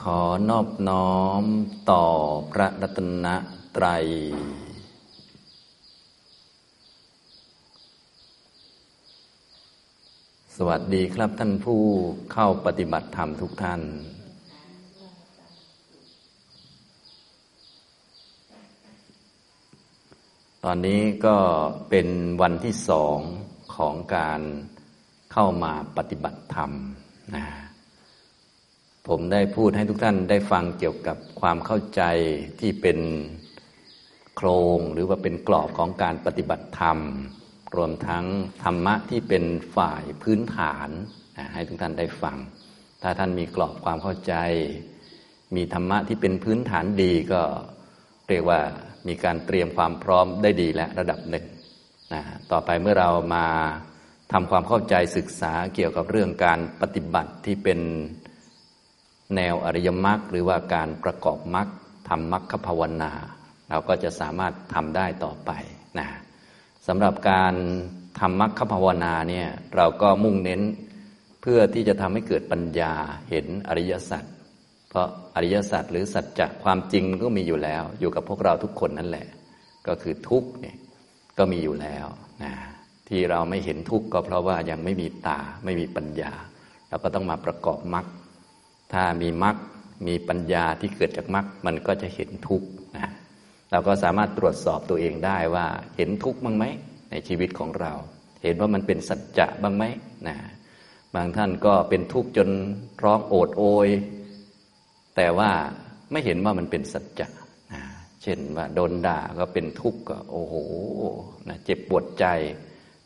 ขอนอบน้อมต่อพระรัตนตรัย สวัสดีครับท่านผู้เข้าปฏิบัติธรรมทุกท่าน ตอนนี้ก็เป็นวันที่สองของการเข้ามาปฏิบัติธรรมนะ ผมได้พูดให้ทุกท่านได้ฟังเกี่ยวกับความเข้าใจที่เป็นโครงหรือว่าเป็นกรอบของการปฏิบัติธรรม รวมทั้งธรรมะที่เป็นฝ่ายพื้นฐานให้ทุกท่านได้ฟัง ถ้าท่านมีกรอบความเข้าใจ มีธรรมะที่เป็นพื้นฐานดีก็เรียกว่ามีการเตรียมความพร้อมได้ดีและระดับหนึ่งนะต่อไปเมื่อเรามาทำความเข้าใจศึกษาเกี่ยวกับเรื่องการปฏิบัติที่เป็น แนวอริยมรรคหรือว่าการประกอบมรรคทำมรรคภาวนา เราก็จะสามารถทำได้ต่อไปนะสำหรับการทำมรรคภาวนาเนี่ยเราก็มุ่งเน้นเพื่อที่จะทำให้เกิดปัญญาเห็นอริยสัจเพราะอริยสัจหรือสัจจะความจริงมันก็มีอยู่แล้ว อยู่กับพวกเราทุกคนนั่นแหละ ก็คือทุกเนี่ยก็มีอยู่แล้วนะที่เราไม่เห็นทุกข์ก็เพราะว่ายังไม่มีตาไม่มีปัญญา เราก็ต้องมาประกอบมรรค ถ้ามีมรรคมีปัญญาที่เกิดจากมรรคมันก็จะเห็นทุกข์นะเราก็สามารถตรวจสอบตัวเองได้ว่าเห็นทุกข์บ้างไหมในชีวิตของเรา เห็นว่ามันเป็นสัจจะบ้างไหมนะบางท่านก็เป็นทุกข์จนร้องโอดโอย แต่ว่าไม่เห็นว่ามันเป็นสัจจะนะเช่นว่าโดนด่าก็เป็นทุกข์ก็โอ้โหนะเจ็บปวดใจ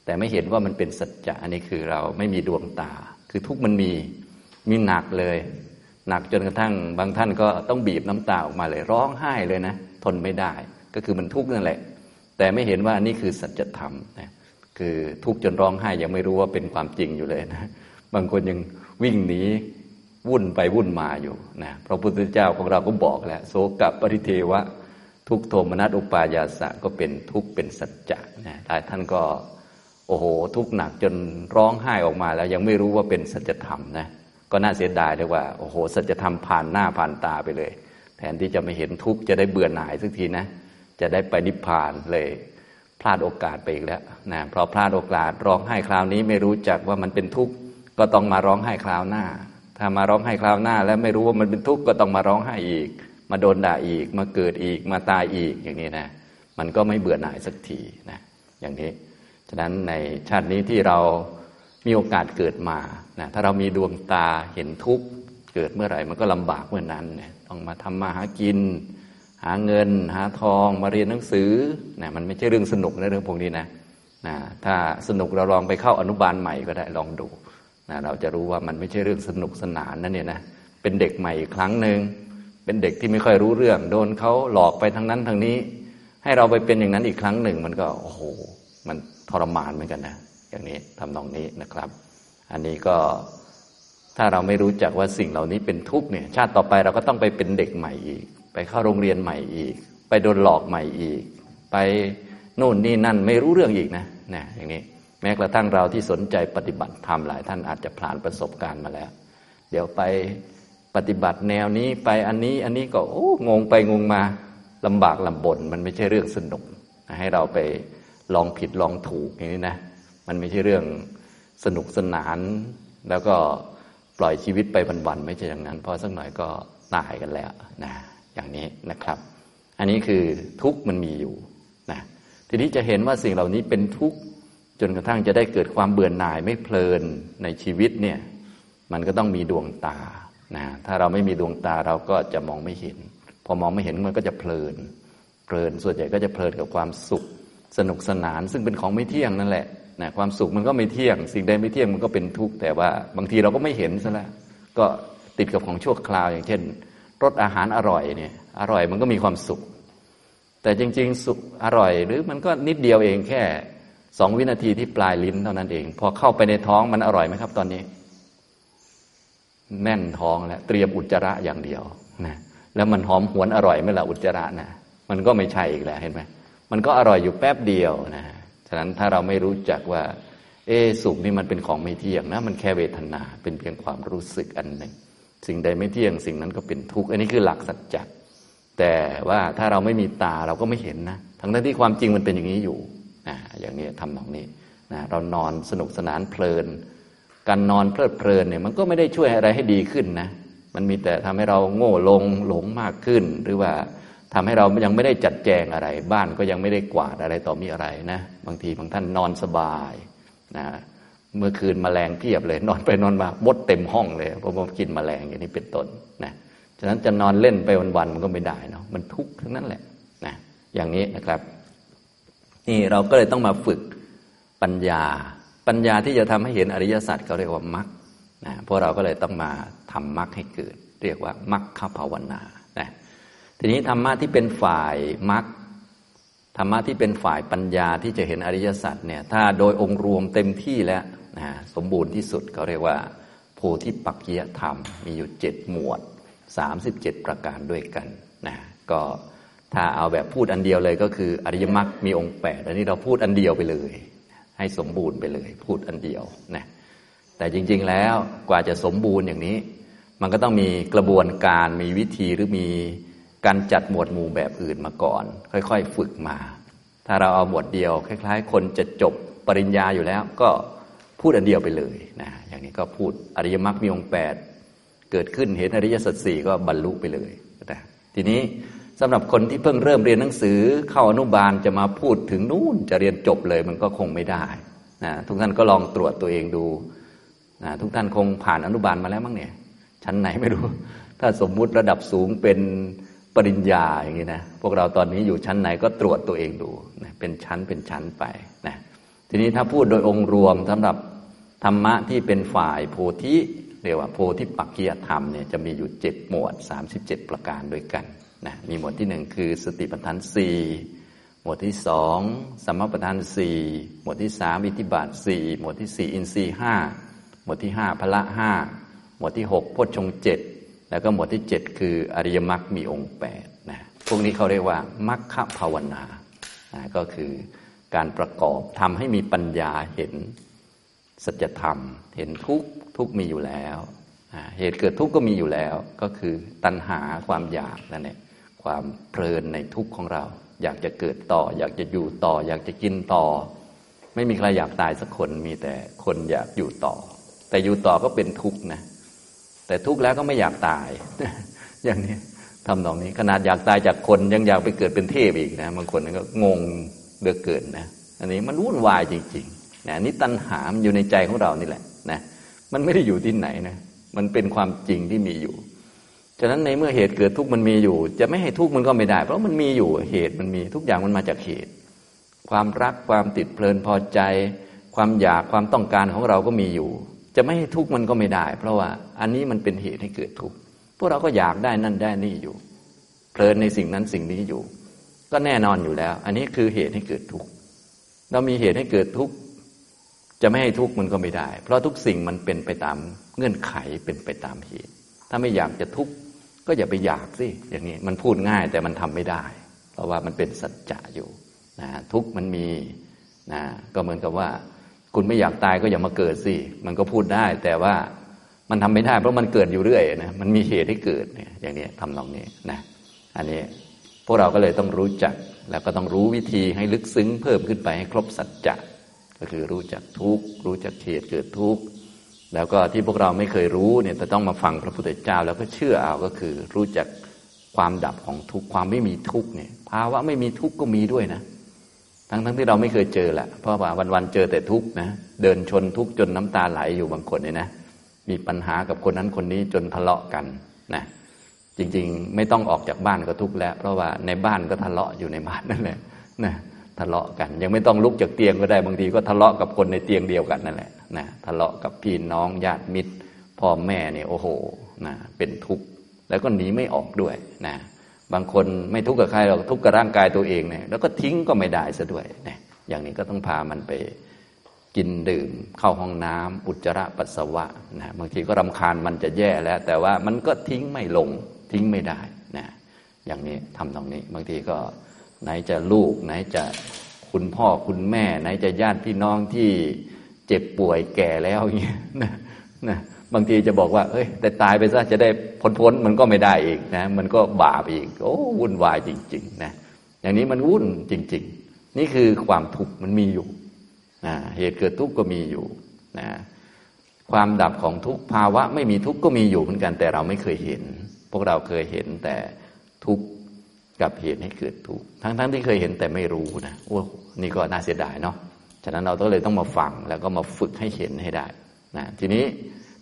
แต่ไม่เห็นว่ามันเป็นสัจจะอันนี้คือเราไม่มีดวงตา คือทุกข์มันมีมีหนักเลย หนักจนกระทั่งบางท่านก็ต้องบีบน้ำตาออกมาเลยร้องไห้เลยนะ ทนไม่ได้ ก็คือมันทุกข์นั่นแหละ แต่ไม่เห็นว่านี่คือสัจธรรมนะคือทุกข์จนร้องไห้ยังไม่รู้ว่าเป็นความจริงอยู่เลยนะบางคนยังวิ่งหนีวุ่นไปวุ่นมาอยู่นะพระพุทธเจ้าของเราก็บอกแล้วโสกับปริเทวะ ทุกโทมนัสอุปายาสะก็เป็นทุกข์เป็นสัจจะนะหลายท่านก็โอ้โห ทุกข์หนักจนร้องไห้ออกมาแล้วยังไม่รู้ว่าเป็นสัจธรรมนะ ก็น่าเสียดายเลยว่า โอ้โหสัจธรรมผ่านหน้าผ่านตาไปเลย แทนที่จะไม่เห็นทุกข์จะได้เบื่อหน่ายสักทีนะ จะได้ไปนิพพานเลย พลาดโอกาสไปอีกแล้วนะเพราะพลาดโอกาสร้องไห้คราวนี้ไม่รู้จักว่ามันเป็นทุกข์ก็ต้องมาร้องไห้คราวหน้า ถ้ามาร้องไห้คราวหน้า แล้วไม่รู้ว่ามันเป็นทุกข์ก็ต้องมาร้องไห้อีก มาโดนด่าอีก มาเกิดอีกมาตายอีกอย่างนี้นะ มันก็ไม่เบื่อหน่ายสักทีนะอย่างนี้ฉะนั้นในชาตินี้ที่เรา มีโอกาสเกิดมานะถ้าเรามีดวงตาเห็นทุกข์เกิดเมื่อไหร่ มันก็ลำบากเมื่อนั้นเนี่ยต้องมาทำมาหากิน หาเงิน หาทองมาเรียนหนังสือนะมันไม่ใช่เรื่องสนุกนะเรื่องพวกนี้นะนะถ้าสนุกเราลองไปเข้าอนุบาลใหม่ก็ได้ลองดูนะเราจะรู้ว่ามันไม่ใช่เรื่องสนุกสนานนั่นเนี่ยนะเป็นเด็กใหม่อีกครั้งหนึ่งเป็นเด็กที่ไม่ค่อยรู้เรื่อง โดนเขาหลอกไปทางนั้นทางนี้ ให้เราไปเป็นอย่างนั้นอีกครั้งหนึ่ง มันก็โอ้โหมันทรมานเหมือนกันนะ อย่างนี้ทำนองนี้นะครับ อันนี้ก็ถ้าเราไม่รู้จักว่าสิ่งเหล่านี้เป็นทุกข์เนี่ย ชาติต่อไปเราก็ต้องไปเป็นเด็กใหม่อีก ไปเข้าโรงเรียนใหม่อีก ไปโดนหลอกใหม่อีก ไปโน่นนี่นั่นไม่รู้เรื่องอีกนะนะอย่างนี้ แม้กระทั่งเราที่สนใจปฏิบัติธรรมหลายท่านอาจจะผ่านประสบการณ์มาแล้ว เดี๋ยวไปปฏิบัติแนวนี้ไปอันนี้อันนี้ก็โอ้งงไปงงมาลำบากลำบนมันไม่ใช่เรื่องสนุกให้เราไปลองผิดลองถูกอย่างนี้นะ มันไม่ใช่เรื่องสนุกสนาน แล้วก็ปล่อยชีวิตไปวันๆไม่ใช่อย่างนั้น เพราะสักหน่อยก็ตายกันแล้วนะอย่างนี้นะครับ อันนี้คือทุกข์มันมีอยู่นะทีนี้จะเห็นว่าสิ่งเหล่านี้เป็นทุกข์จนกระทั่งจะได้เกิดความเบื่อหน่ายไม่เพลินในชีวิตเนี่ยมันก็ต้องมีดวงตานะถ้าเราไม่มีดวงตาเราก็จะมองไม่เห็น พอมองไม่เห็นมันก็จะเพลิน เพลินส่วนใหญ่ก็จะเพลินกับความสุขสนุกสนาน ซึ่งเป็นของไม่เที่ยงนั่นแหละ นะความสุขมันก็ไม่เที่ยง สิ่งใดไม่เที่ยงมันก็เป็นทุกข์แต่ว่าบางทีเราก็ไม่เห็นซะแล้วก็ติดกับของชั่วคราวอย่างเช่นรสอาหารอร่อยเนี่ยอร่อยมันก็มีความสุข แต่จริง ๆ สุขอร่อย หรือมันก็นิดเดียวเองแค่สองวินาทีที่ปลายลิ้นเท่านั้นเอง พอเข้าไปในท้องมันอร่อยไหมครับ ตอนนี้ แน่นท้องแล้วเตรียมอุจจาระอย่างเดียวนะแล้วมันหอมหวนอร่อยไหมล่ะอุจจาระนะมันก็ไม่ใช่อีกแล้วเห็นไหมมันก็อร่อยอยู่แป๊บเดียวนะ ฉะนั้นถ้าเราไม่รู้จักว่า เอสุขนี่มันเป็นของไม่เที่ยงนะมันแค่เวทนา เป็นเพียงความรู้สึกอันหนึ่ง สิ่งใดไม่เที่ยงสิ่งนั้นก็เป็นทุกข์อันนี้คือหลักสัจจะแต่ว่าถ้าเราไม่มีตาเราก็ไม่เห็นนะทั้งที่ความจริงมันเป็นอย่างนี้อยู่นะอย่างนี้ทำตรงนี้นะเรานอนสนุกสนานเพลิน การนอนเพลิดเพลินเนี่ยมันก็ไม่ได้ช่วยอะไรให้ดีขึ้นนะ มันมีแต่ทำให้เราโง่ลงหลงมากขึ้น หรือว่า ทำให้เรายังไม่ได้จัดแจงอะไร บ้านก็ยังไม่ได้กวาดอะไรต่อมีอะไรนะบางทีบางท่านนอนสบายนะเมื่อคืนมแมลงเพียบเลย นอนไปนอนมามดเต็มห้องเลยเพราะว่ากินมแมลงอย่างนี้เป็นต้นนะฉะนั้นจะนอนเล่นไปวันๆมันก็ไม่ได้เนาะมันทุกข์ทั้งนั้นแหละนะอย่างนี้นะครับ นี่เราก็เลยต้องมาฝึกปัญญา ปัญญาที่จะทำให้เห็นอริยสัจเขาเรียกว่ามรรคนะพวกเราก็เลยต้องมาทำมรรคให้เกิด เรียกว่ามรรคภาวนานะ ทีนี้ธรรมะที่เป็นฝ่ายมรรคธรรมะที่เป็นฝ่ายปัญญาที่จะเห็นอริยสัจเนี่ยถ้าโดยองค์รวมเต็มที่แล้วนะสมบูรณ์ที่สุดเขาเรียกว่า โพธิปักกิยธรรม มีอยู่เจ็ดหมวด37ประการด้วยกันนะก็ถ้าเอาแบบพูดอันเดียวเลยก็คืออริยมรรคมีองค์แปดอันนี้เราพูดอันเดียวไปเลย ให้สมบูรณ์ไปเลย พูดอันเดียวนะแต่จริง ๆแล้วกว่าจะสมบูรณ์อย่างนี้ มันก็ต้องมีกระบวนการมีวิธีหรือมี การจัดหมวดหมู่แบบอื่นมาก่อน ค่อย ๆ ฝึกมา ถ้าเราเอาหมวดเดียว คล้าย ๆ คนจะจบปริญญาอยู่แล้วก็พูดอันเดียวไปเลยนะอย่างนี้ก็พูดอริยมรรคมีองค์แปดเกิดขึ้นเห็นอริยสัจสี่ก็บรรลุไปเลยนะทีนี้สำหรับคนที่เพิ่งเริ่มเรียนหนังสือเข้าอนุบาลจะมาพูดถึงนู่นจะเรียนจบเลยมันก็คงไม่ได้นะทุกท่านก็ลองตรวจตัวเองดูนะทุกท่านคงผ่านอนุบาลมาแล้วมั้งเนี่ยชั้นไหนไม่รู้ ถ้าสมมุติระดับสูงเป็น ปริญญาอย่างนี้นะพวกเราตอนนี้อยู่ชั้นไหนก็ตรวจตัวเองดูนะเป็นชั้นเป็นชั้นไปนะทีนี้ถ้าพูดโดยองค์รวมสำหรับธรรมะที่เป็นฝ่ายโพธิเรียกว่าโพธิปักกียธรรมเนี่ยจะมีอยู่เจ็ดหมวดสามสิบเจ็ดประการด้วยกันนะมีหมวดที่หนึ่งคือสติปัฏฐานสี่หมวดที่สองสมปัฏฐานสี่หมวดที่สามอิทธิบาทสี่หมวดที่สี่อินทรีห้าหมวดที่ห้าพละห้าหมวดที่หกพจชงเจ็ด แล้วก็หมวดที่เจ็ดคืออริยมรรคมีองค์แปดนะพวกนี้เขาเรียกว่ามรรคภาวนานะก็คือการประกอบทำให้มีปัญญาเห็นสัจธรรม เห็นทุกทุกมีอยู่แล้วเหตุเกิดทุกข์ก็มีอยู่แล้ว ก็คือตัณหาความอยากนั่นเองความเพลินในทุกข์ของเรา อยากจะเกิดต่อ อยากจะอยู่ต่อ อยากจะกินต่อ ไม่มีใครอยากตายสักคนมีแต่คนอยากอยู่ต่อ แต่อยู่ต่อก็เป็นทุกข์นะ แต่ทุกข์แล้วก็ไม่อยากตาย อย่างนี้ทำตรงนี้ ขนาดอยากตายจากคนยังอยากไปเกิดเป็นเทพอีกนะบางคนก็งงเดือเกินนะอันนี้มันวุ่นวายจริงๆนะนี่ตัณหามอยู่ในใจของเรานี่แหละนะมันไม่ได้อยู่ที่ไหนนะมันเป็นความจริงที่มีอยู่ฉะนั้นในเมื่อเหตุเกิดทุกข์มันมีอยู่ จะไม่ให้ทุกข์มันก็ไม่ได้ เพราะมันมีอยู่เหตุมันมีทุกอย่างมันมาจากเหตุ ความรักความติดเพลินพอใจ ความอยากความต้องการของเราก็มีอยู่ จะไม่ให้ทุกข์มันก็ไม่ได้ เพราะว่าอันนี้มันเป็นเหตุให้เกิดทุกข์พวกเราก็อยากได้นั่นได้นี่อยู่ เพลินในสิ่งนั้นสิ่งนี้อยู่ ก็แน่นอนอยู่แล้ว อันนี้คือเหตุให้เกิดทุกข์เรามีเหตุให้เกิดทุกข์จะไม่ให้ทุกข์มันก็ไม่ได้ เพราะทุกสิ่งมันเป็นไปตามเงื่อนไขเป็นไปตามเหตุ ถ้าไม่อยากจะทุกข์ก็อย่าไปอยากสิอย่างนี้มันพูดง่ายแต่มันทำไม่ได้ เพราะว่ามันเป็นสัจจะอยู่นะทุกข์มันมีนะก็เหมือนกับว่า คุณไม่อยากตายก็อย่ามาเกิดสิ มันก็พูดได้ แต่ว่ามันทำไม่ได้เพราะมันเกิดอยู่เรื่อยนะมันมีเหตุให้เกิดเนี่ยอย่างนี้ทำนองนี้นะอันนี้พวกเราก็เลยต้องรู้จักแล้วก็ต้องรู้วิธีให้ลึกซึ้งเพิ่มขึ้นไปให้ครบสัจจะก็คือรู้จักทุกรู้จักเหตุเกิดทุกแล้วก็ที่พวกเราไม่เคยรู้เนี่ยจะต้องมาฟังพระพุทธเจ้า แล้วก็เชื่อเอาก็คือ รู้จักความดับของทุกความไม่มีทุกเนี่ยภาวะไม่มีทุกก็มีด้วยนะ ทั้งทั้งที่เราไม่เคยเจอแหละเพราะว่าวันๆเจอแต่ทุกข์นะเดินชนทุกข์จนน้ำตาไหลอยู่บางคนเนี่ยนะมีปัญหากับคนนั้นคนนี้จนทะเลาะกันนะจริงๆ ไม่ต้องออกจากบ้านก็ทุกข์แล้ว เพราะว่าในบ้านก็ทะเลาะอยู่ในบ้านนั่นแหละนะทะเลาะกัน ยังไม่ต้องลุกจากเตียงก็ได้บางทีก็ทะเลาะกับคนในเตียงเดียวกันนั่นแหละนะทะเลาะกับพี่น้องญาติมิตรพ่อแม่เนี่ยโอ้โหนะเป็นทุกข์แล้วก็หนีไม่ออกด้วยนะ บางคนไม่ทุกข์กับใครหรอกทุกข์กับร่างกายตัวเองเนี่ยแล้วก็ทิ้งก็ไม่ได้ซะด้วยเนะอย่างนี้ก็ต้องพามันไปกินดื่ม เข้าห้องน้ำอุจจาระปัสสาวะนะบางทีก็รำคาญมันจะแย่แล้ว แต่ว่ามันก็ทิ้งไม่ลงทิ้งไม่ได้นะอย่างนี้ทำตรงนี้ บางทีก็ไหนจะลูก ไหนจะคุณพ่อคุณแม่ ไหนจะญาติพี่น้องที่เจ็บป่วยแก่แล้วอย่างเงี้ยนะนะ บางทีจะบอกว่า เอ้ย แต่ตายไปซะจะได้พ้นพ้นมันก็ไม่ได้อีกนะ มันก็บาปอีก โอ้วุ่นวายจริง ๆ นะ อย่างนี้มันวุ่นจริง ๆ นี่คือความทุกข์มันมีอยู่นะเหตุเกิดทุกข์ก็มีอยู่นะความดับของทุกภาวะ ไม่มีทุกข์ก็มีอยู่เหมือนกัน แต่เราไม่เคยเห็น พวกเราเคยเห็นแต่ทุกข์กับเหตุให้เกิดทุกข์ทั้งๆทที่เคยเห็นแต่ไม่รู้นะโอ้นี่ก็น่าเสียดายเนาะฉะนั้นเราต้องเลยต้องมาฟังแล้วก็มาฝึกให้เห็นให้ได้นะทีนี้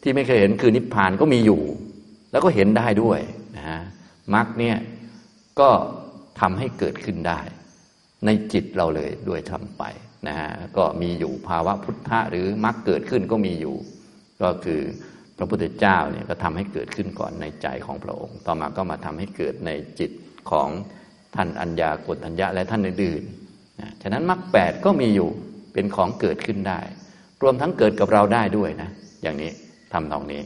ที่ไม่เคยเห็นคือนิพพานก็มีอยู่ แล้วก็เห็นได้ด้วยนะฮะมรรคเนี่ยก็ทำให้เกิดขึ้นได้ ในจิตเราเลยด้วยทำไปนะฮะก็มีอยู่ภาวะพุทธะหรือมรรคเกิดขึ้นก็มีอยู่ ก็คือพระพุทธเจ้าเนี่ยก็ทำให้เกิดขึ้นก่อนในใจของพระองค์ ต่อมาก็มาทำให้เกิดในจิตของท่านอัญญาโกฏัญญะและท่านอื่นๆนะฉะนั้นมรรคแปดก็มีอยู่เป็นของเกิดขึ้นได้ รวมทั้งเกิดกับเราได้ด้วยนะ อย่างนี้ ทำตรงนี้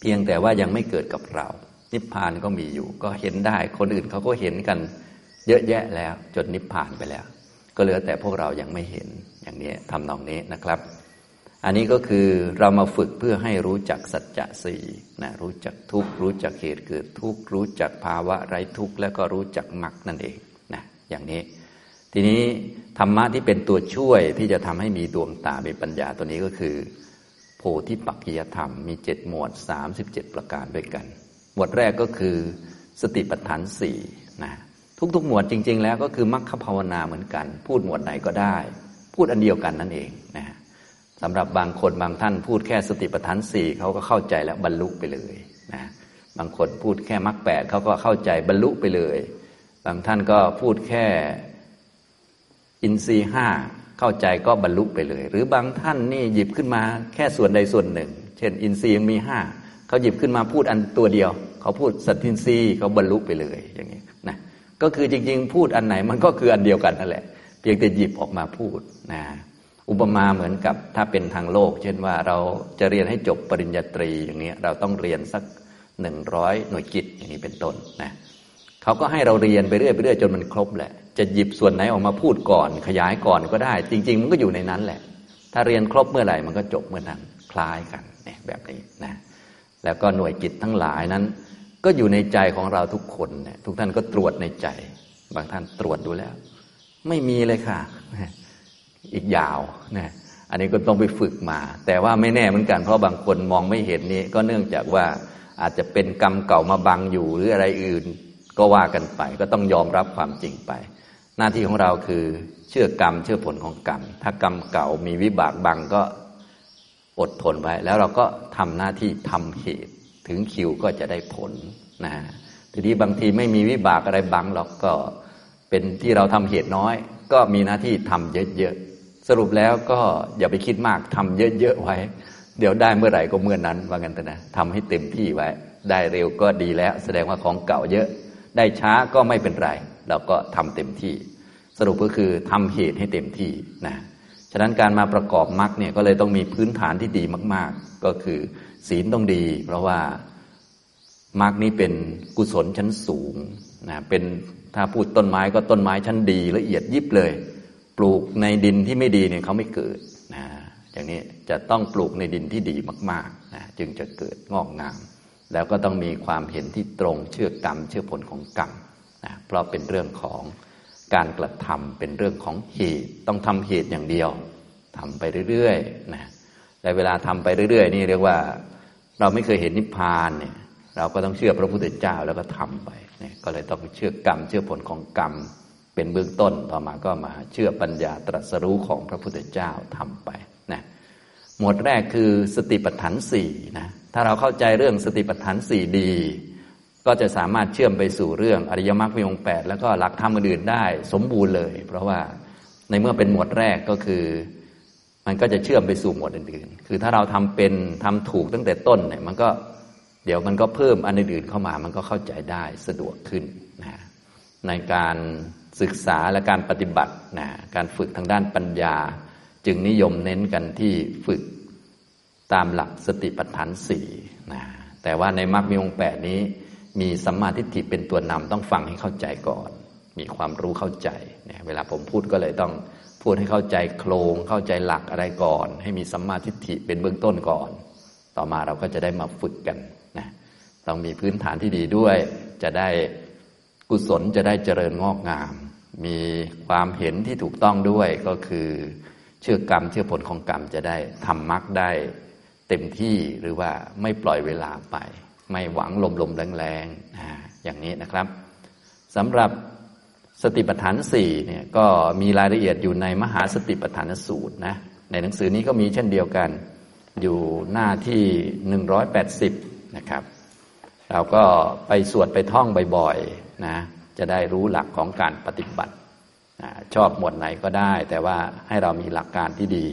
เพียงแต่ว่ายังไม่เกิดกับเรา นิพพานก็มีอยู่ ก็เห็นได้ คนอื่นเขาก็เห็นกัน เยอะแยะแล้ว จนนิพพานไปแล้ว ก็เหลือแต่พวกเรายังไม่เห็นอย่างนี้ทำตรงนี้นะครับ อันนี้ก็คือเรามาฝึกเพื่อให้รู้จักสัจจะสี่นะรู้จักทุกรู้จักเหตุเกิดทุกรู้จักภาวะไร้ทุกข์แล้วก็รู้จักมรรคนั่นเองนะอย่างนี้ทีนี้ธรรมะที่เป็นตัวช่วยที่จะทำให้มีดวงตาเป็นปัญญาตัวนี้ก็คือ โพธิปักกิยธรรมมีเจ็ดหมวดสามสิบเจ็ดประการด้วยกัน หมวดแรกก็คือสติปัฏฐานสี่นะทุกๆ หมวดจริง ๆ แล้วก็คือมรรคภาวนาเหมือนกัน พูดหมวดไหนก็ได้ พูดอันเดียวกันนั่นเองนะสำหรับบางคนบางท่านพูดแค่สติปัฏฐานสี่เขาก็เข้าใจแล้วบรรลุไปเลยนะบางคนพูดแค่มรรคแปดเขาก็เข้าใจบรรลุไปเลย บางท่านก็พูดแค่อินทรีห้า เข้าใจก็บรรลุไปเลย หรือบางท่านนี่หยิบขึ้นมาแค่ส่วนใดส่วนหนึ่ง เช่น อินทรีย์ยังมีห้าเขาหยิบขึ้นมาพูดอันตัวเดียว เขาพูดสัตทินทรีย์เขาบรรลุไปเลยอย่างนี้นะก็คือจริง ๆ พูดอันไหนมันก็คืออันเดียวกันนั่นแหละ เพียงแต่หยิบออกมาพูดนะอุปมาเหมือนกับถ้าเป็นทางโลก เช่นว่าเราจะเรียนให้จบปริญญาตรีอย่างนี้เราต้องเรียนสักหนึ่งร้อยหน่วยกิจอย่างนี้เป็นต้นนะเขาก็ให้เราเรียนไปเรื่อยไปเรื่อยจนมันครบแหละ จะหยิบส่วนไหนออกมาพูดก่อน ขยายก่อนก็ได้ จริง ๆ มันก็อยู่ในนั้นแหละ ถ้าเรียนครบเมื่อไหร่มันก็จบเมื่อนั้นคล้ายกันเนี่ยแบบนี้นะแล้วก็หน่วยกิจทั้งหลายนั้น ก็อยู่ในใจของเราทุกคนเนี่ยทุกท่านก็ตรวจในใจ บางท่านตรวจดูแล้ว ไม่มีเลยค่ะ อีกยาวนะอันนี้ก็ต้องไปฝึกมา แต่ว่าไม่แน่เหมือนกันเพราะบางคนมองไม่เห็นนี่ก็เนื่องจากว่าอาจจะเป็นกรรมเก่ามาบังอยู่หรืออะไรอื่น ก็ว่ากันไป ก็ต้องยอมรับความจริงไป หน้าที่ของเราคือเชื่อกรรม เชื่อผลของกรรม ถ้ากรรมเก่ามีวิบากบังก็อดทนไว้ แล้วเราก็ทำหน้าที่ทำเหตุ ถึงคิวก็จะได้ผลนะทีนี้บางทีไม่มีวิบากอะไรบังหรอกก็เป็นที่เราทำเหตุน้อย ก็มีหน้าที่ทำเยอะๆสรุปแล้วก็อย่าไปคิดมากทำเยอะๆไว้ เดี๋ยวได้เมื่อไหร่ก็เมื่อนนั้นว่ากันแต่นะทำให้เต็มที่ไว้ ได้เร็วก็ดีแล้ว แสดงว่าของเก่าเยอะ ได้ช้าก็ไม่เป็นไร เราก็ทำเต็มที่ สรุปก็คือทำเหตุให้เต็มที่นะฉะนั้นการมาประกอบมรรคเนี่ยก็เลยต้องมีพื้นฐานที่ดีมาก ๆ ก็คือ ศีลต้องดี เพราะว่ามรรคนี้เป็นกุศลชั้นสูงนะเป็นถ้าพูดต้นไม้ก็ต้นไม้ชั้นดีละเอียดยิบเลย ปลูกในดินที่ไม่ดีเนี่ยเขาไม่เกิดนะอย่างนี้จะต้องปลูกในดินที่ดีมากๆนะจึงจะเกิดงอกงาม แล้วก็ต้องมีความเห็นที่ตรงเชื่อกรรม เชื่อผลของกรรม นะเพราะเป็นเรื่องของการกระทำเป็นเรื่องของเหตุต้องทำเหตุอย่างเดียวทำไปเรื่อยๆนะและเวลาทำไปเรื่อย ๆ นี่เรียกว่าเราไม่เคยเห็นนิพพานเนี่ยเราก็ต้องเชื่อพระพุทธเจ้าแล้วก็ทำไปเนี่ยก็เลยต้องเชื่อกรรม เชื่อผลของกรรมเป็นเบื้องต้นต่อมาก็มาเชื่อปัญญาตรัสรู้ของพระพุทธเจ้าทำไปนะหมวดแรกคือสติปัฏฐานสี่นะถ้าเราเข้าใจเรื่องสติปัฏฐานสี่ดี ก็จะสามารถเชื่อมไปสู่เรื่องอริยมรรคมีองค์แปดแล้วก็หลักธรรมอื่นๆได้สมบูรณ์เลย เพราะว่าในเมื่อเป็นหมวดแรกก็คือ มันก็จะเชื่อมไปสู่หมวดอื่นๆ คือถ้าเราทำเป็นทำถูกตั้งแต่ต้นเนี่ยมันก็เดี๋ยวมันก็เพิ่มอันอื่นๆเข้ามามันก็เข้าใจได้สะดวกขึ้นนะในการศึกษาและการปฏิบัตินะการฝึกทางด้านปัญญา จึงนิยมเน้นกันที่ฝึกตามหลักสติปัฏฐานสี่นะแต่ว่าในมรรคมีองค์แปดนี้ มีสัมมาทิฏฐิเป็นตัวนำต้องฟังให้เข้าใจก่อน มีความรู้เข้าใจเนี่ยเวลาผมพูดก็เลยต้องพูดให้เข้าใจโครงเข้าใจหลักอะไรก่อน ให้มีสัมมาทิฏฐิเป็นเบื้องต้นก่อน ต่อมาเราก็จะได้มาฝึกกันนะต้องมีพื้นฐานที่ดีด้วย จะได้กุศลจะได้เจริญงอกงาม มีความเห็นที่ถูกต้องด้วยก็คือเชื่อกรรมเชื่อผลของกรรมจะได้ทำมรรคได้เต็มที่หรือว่าไม่ปล่อยเวลาไป ไม่หวังลมลมแรงๆอย่างนี้นะครับสำหรับสติปัฏฐานสี่เนี่ยก็มีรายละเอียดอยู่ในมหาสติปัฏฐานสูตรนะในหนังสือนี้ก็มีเช่นเดียวกันอยู่หน้าที่หนึ่งร้อยแปดสิบนะครับเราก็ไปสวดไปท่องบ่อยๆนะจะได้รู้หลักของการปฏิบัติชอบหมวดไหนก็ได้ แต่ว่าให้เรามีหลักการที่ดี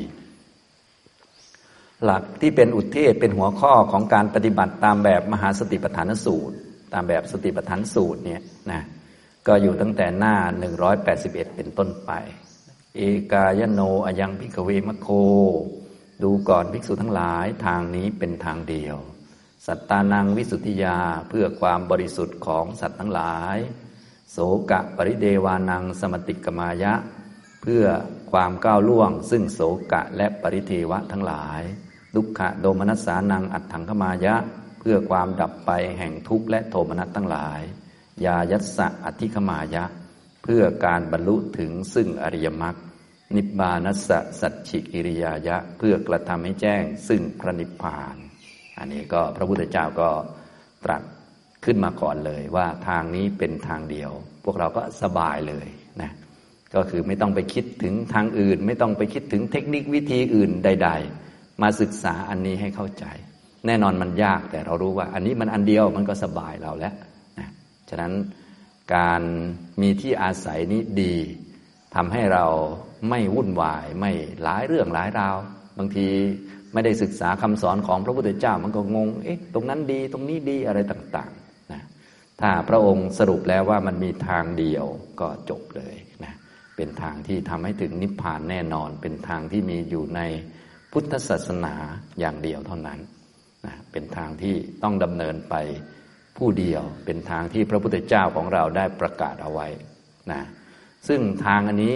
หลักที่เป็นอุทเทศเป็นหัวข้อของการปฏิบัติตามแบบมหาสติปัฏฐานสูตร ตามแบบสติปัฏฐานสูตรเนี่ยนะก็อยู่ตั้งแต่หน้า 181 เป็นต้นไป เอกายโนอยังพิกเวมโค ดูก่อนภิกษุทั้งหลายทางนี้เป็นทางเดียว สัตตานังวิสุทธิยาเพื่อความบริสุทธิ์ของสัตว์ทั้งหลาย โสกะปริเดวานังสมติกมายะ เพื่อความก้าวล่วงซึ่งโสกะและปริเทวะทั้งหลาย ดุขะโดมนัสสานังอัตถังขมายะ เพื่อความดับไปแห่งทุกข์และโทมนัสทั้งหลาย ยายัสสะอธิคมายะ เพื่อการบรรลุถึงซึ่งอริยมรรคนิบานัสสะสัจฉิกิริยายะ เพื่อกระทำให้แจ้งซึ่งพระนิพพาน อันนี้ก็พระพุทธเจ้าก็ตรัสขึ้นมาก่อนเลยว่าทางนี้เป็นทางเดียว พวกเราก็สบายเลยนะก็คือไม่ต้องไปคิดถึงทางอื่น ไม่ต้องไปคิดถึงเทคนิควิธีอื่นใด ๆ มาศึกษาอันนี้ให้เข้าใจ แน่นอนมันยากแต่เรารู้ว่า อันนี้มันอันเดียวมันก็สบายเราแล้วนะฉะนั้นการมีที่อาศัยนี้ดีทำให้เราไม่วุ่นวาย ไม่หลายเรื่องหลายราว บางทีไม่ได้ศึกษาคำสอนของพระพุทธเจ้ามันก็งง เอ๊ะ ตรงนั้นดีตรงนี้ดีอะไรต่างๆนะถ้าพระองค์สรุปแล้วว่ามันมีทางเดียวก็จบเลยนะเป็นทางที่ทำให้ถึงนิพพานแน่นอน เป็นทางที่มีอยู่ใน พุทธศาสนาอย่างเดียวเท่านั้นนะเป็นทางที่ต้องดำเนินไปผู้เดียว เป็นทางที่พระพุทธเจ้าของเราได้ประกาศเอาไว้นะซึ่งทางอันนี้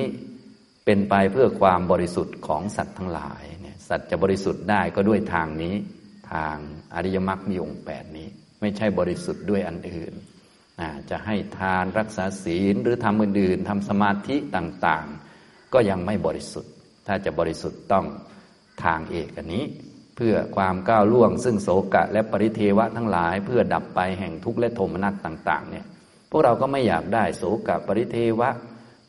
เป็นไปเพื่อความบริสุทธิ์ของสัตว์ทั้งหลายเนี่ยสัตว์จะบริสุทธิ์ได้ก็ด้วยทางนี้ ทางอริยมรรคมีองค์แปดนี้ ไม่ใช่บริสุทธิ์ด้วยอันอื่นนะจะให้ทานรักษาศีลหรือทำอื่นๆทำสมาธิต่างๆ ก็ยังไม่บริสุทธิ์ ถ้าจะบริสุทธิ์ต้อง ทางเอกอันนี้ เพื่อความก้าวล่วง ซึ่งโศกะ และปริเทวะทั้งหลาย เพื่อดับไปแห่งทุกข์และโทมนัสต่าง ๆ เนี่ย พวกเราก็ไม่อยากได้โศกะปริเทวะ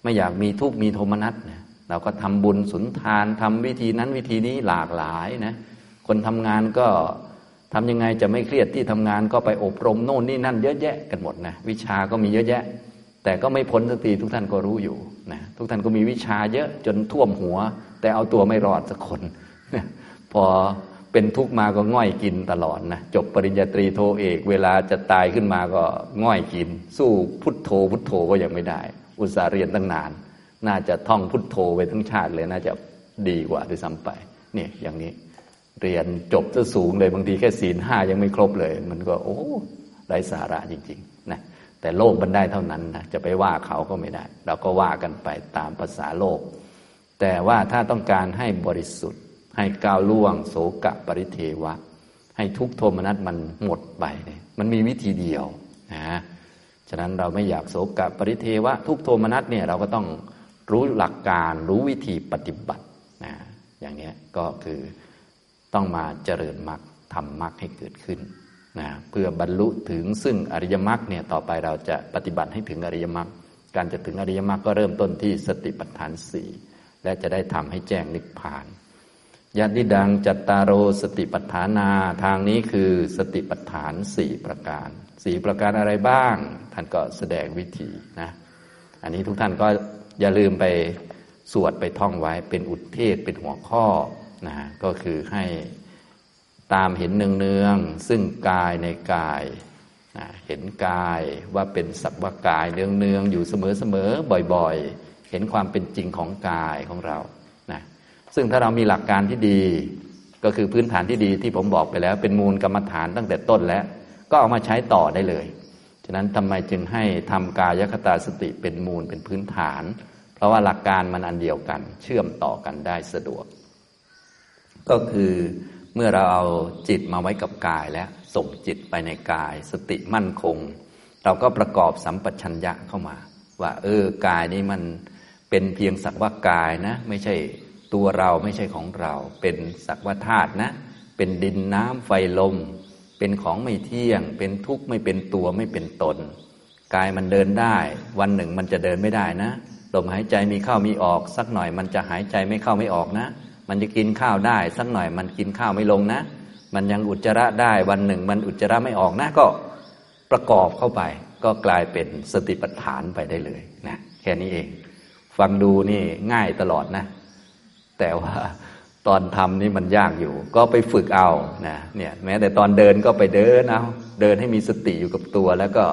ไม่อยากมีทุกข์มีโทมนัสเนี่ยเราก็ทำบุญสุนทานทำวิธีนั้นวิธีนี้หลากหลายนะคนทำงานก็ทำยังไงจะไม่เครียดที่ทำงานก็ไปอบรมโน่นนี่นั่นเยอะแยะกันหมดนะวิชาก็มีเยอะแยะ แต่ก็ไม่พ้นสักทีทุกท่านก็รู้อยู่นะทุกท่านก็มีวิชาเยอะจนท่วมหัว แต่เอาตัวไม่รอดสักคน พอเป็นทุกข์มาก็ง่อยกินตลอดนะจบปริญญาตรีโทเอก เวลาจะตายขึ้นมาก็ง่อยกิน สู้พุทโธพุทโธก็ยังไม่ได้ อุตส่าห์เรียนตั้งนาน น่าจะท่องพุทโธไปทั้งชาติเลยน่าจะดีกว่าด้วยซ้ำไปเนี่ยอย่างนี้เรียนจบจะสูงเลยบางทีแค่ศีลห้ายังไม่ครบเลย มันก็โอ้ไร้สาระจริงๆนะแต่โลกมันได้เท่านั้นนะจะไปว่าเขาก็ไม่ได้ เราก็ว่ากันไปตามภาษาโลก แต่ว่าถ้าต้องการให้บริสุทธิ์ ให้ก้าวล่วง โสกะปริเทวะ ให้ทุกโทมนัสมันหมดไปเนี่ยมันมีวิธีเดียวนะฉะนั้นเราไม่อยากโสกะปริเทวะ ทุกโทมนัสเนี่ยเราก็ต้องรู้หลักการรู้วิธีปฏิบัตินะอย่างนี้ก็คือต้องมาเจริญมรรคทำมรรคให้เกิดขึ้นนะเพื่อบรรลุถึงซึ่งอริยมรรคเนี่ยต่อไปเราจะปฏิบัติให้ถึงอริยมรรคการจะถึงอริยมรรคก็เริ่มต้นที่สติปัฏฐานสี่และจะได้ทำให้แจ้งนิพพาน ยาติดังจัตตารโรสติปัฏฐานา ทางนี้คือสติปัฏฐานสี่ประการสี่ประการอะไรบ้าง ท่านก็แสดงวิธีนะ อันนี้ทุกท่านก็อย่าลืมไปสวดไปท่องไว้เป็นอุทเทศเป็นหัวข้อนะก็คือให้ตามเห็นเนืองๆซึ่งกายในกายนะเห็นกายว่าเป็นสัพวกายเนืองๆอยู่เสมอๆบ่อยๆ เห็นความเป็นจริงของกายของเรา ซึ่งถ้าเรามีหลักการที่ดี ก็คือพื้นฐานที่ดีที่ผมบอกไปแล้ว เป็นมูลกรรมฐานตั้งแต่ต้นแล้ว ก็เอามาใช้ต่อได้เลยฉะนั้นทำไมจึงให้ทำกายคตาสติเป็นมูลเป็นพื้นฐาน เพราะว่าหลักการมันอันเดียวกัน เชื่อมต่อกันได้สะดวก ก็คือเมื่อเราเอาจิตมาไว้กับกายแล้วส่งจิตไปในกาย สติมั่นคง เราก็ประกอบสัมปชัญญะเข้ามา ว่า เออกายนี้มันเป็นเพียงสักว่ากายนะ ไม่ใช่ ตัวเราไม่ใช่ของเรา เป็นสักวาธาตุนะ เป็นดินน้ำไฟลม เป็นของไม่เที่ยง เป็นทุกข์ไม่เป็นตัวไม่เป็นตน กายมันเดินได้ วันหนึ่งมันจะเดินไม่ได้นะลมหายใจมีเข้ามีออก สักหน่อยมันจะหายใจไม่เข้าไม่ออกนะ มันจะกินข้าวได้ สักหน่อยมันกินข้าวไม่ลงนะ มันยังอุจจาระได้ วันหนึ่งมันอุจจาระไม่ออกนะก็ประกอบเข้าไป ก็กลายเป็นสติปัฏฐานไปได้เลยนะแค่นี้เอง ฟังดูนี่ง่ายตลอดนะ แต่ว่าตอนทำนี่มันยากอยู่ ก็ไปฝึกเอานะเนี่ยแม้แต่ตอนเดินก็ไปเดินเอาเดินให้มีสติอยู่กับตัว แล้วก็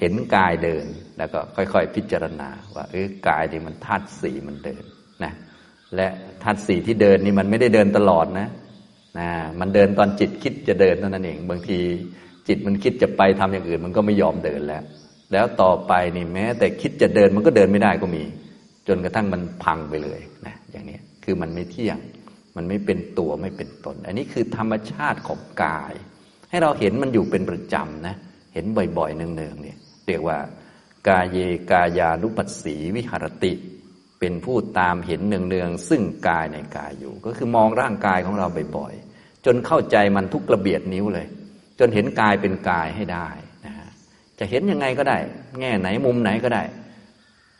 เห็นกายเดิน แล้วก็ค่อย ๆ พิจารณา ว่าเออกายนี่มันธาตุสีมันเดินนะและธาตุสีที่เดินนี่มันไม่ได้เดินตลอดนะนะมันเดินตอนจิตคิดจะเดินเท่านั้นเองบางทีจิตมันคิดจะไปทำอย่างอื่น มันก็ไม่ยอมเดินแล้ว แล้วต่อไปนี่แม้ แต่คิดจะเดินมันก็เดินไม่ได้ก็มี จนกระทั่งมันพังไปเลยนะอย่างนี้ คือมันไม่เที่ยง มันไม่เป็นตัวไม่เป็นตน อันนี้คือธรรมชาติของกาย ให้เราเห็นมันอยู่เป็นประจำนะเห็นบ่อยๆเนืองๆเนี่ยเรียกว่ากายเยกายานุปัสสีวิหรติ เป็นผู้ตามเห็นเนืองๆซึ่งกายในกายอยู่ ก็คือมองร่างกายของเราบ่อยๆจนเข้าใจมันทุกระเบียดนิ้วเลย จนเห็นกายเป็นกายให้ได้นะจะเห็นยังไงก็ได้ แง่ไหนมุมไหนก็ได้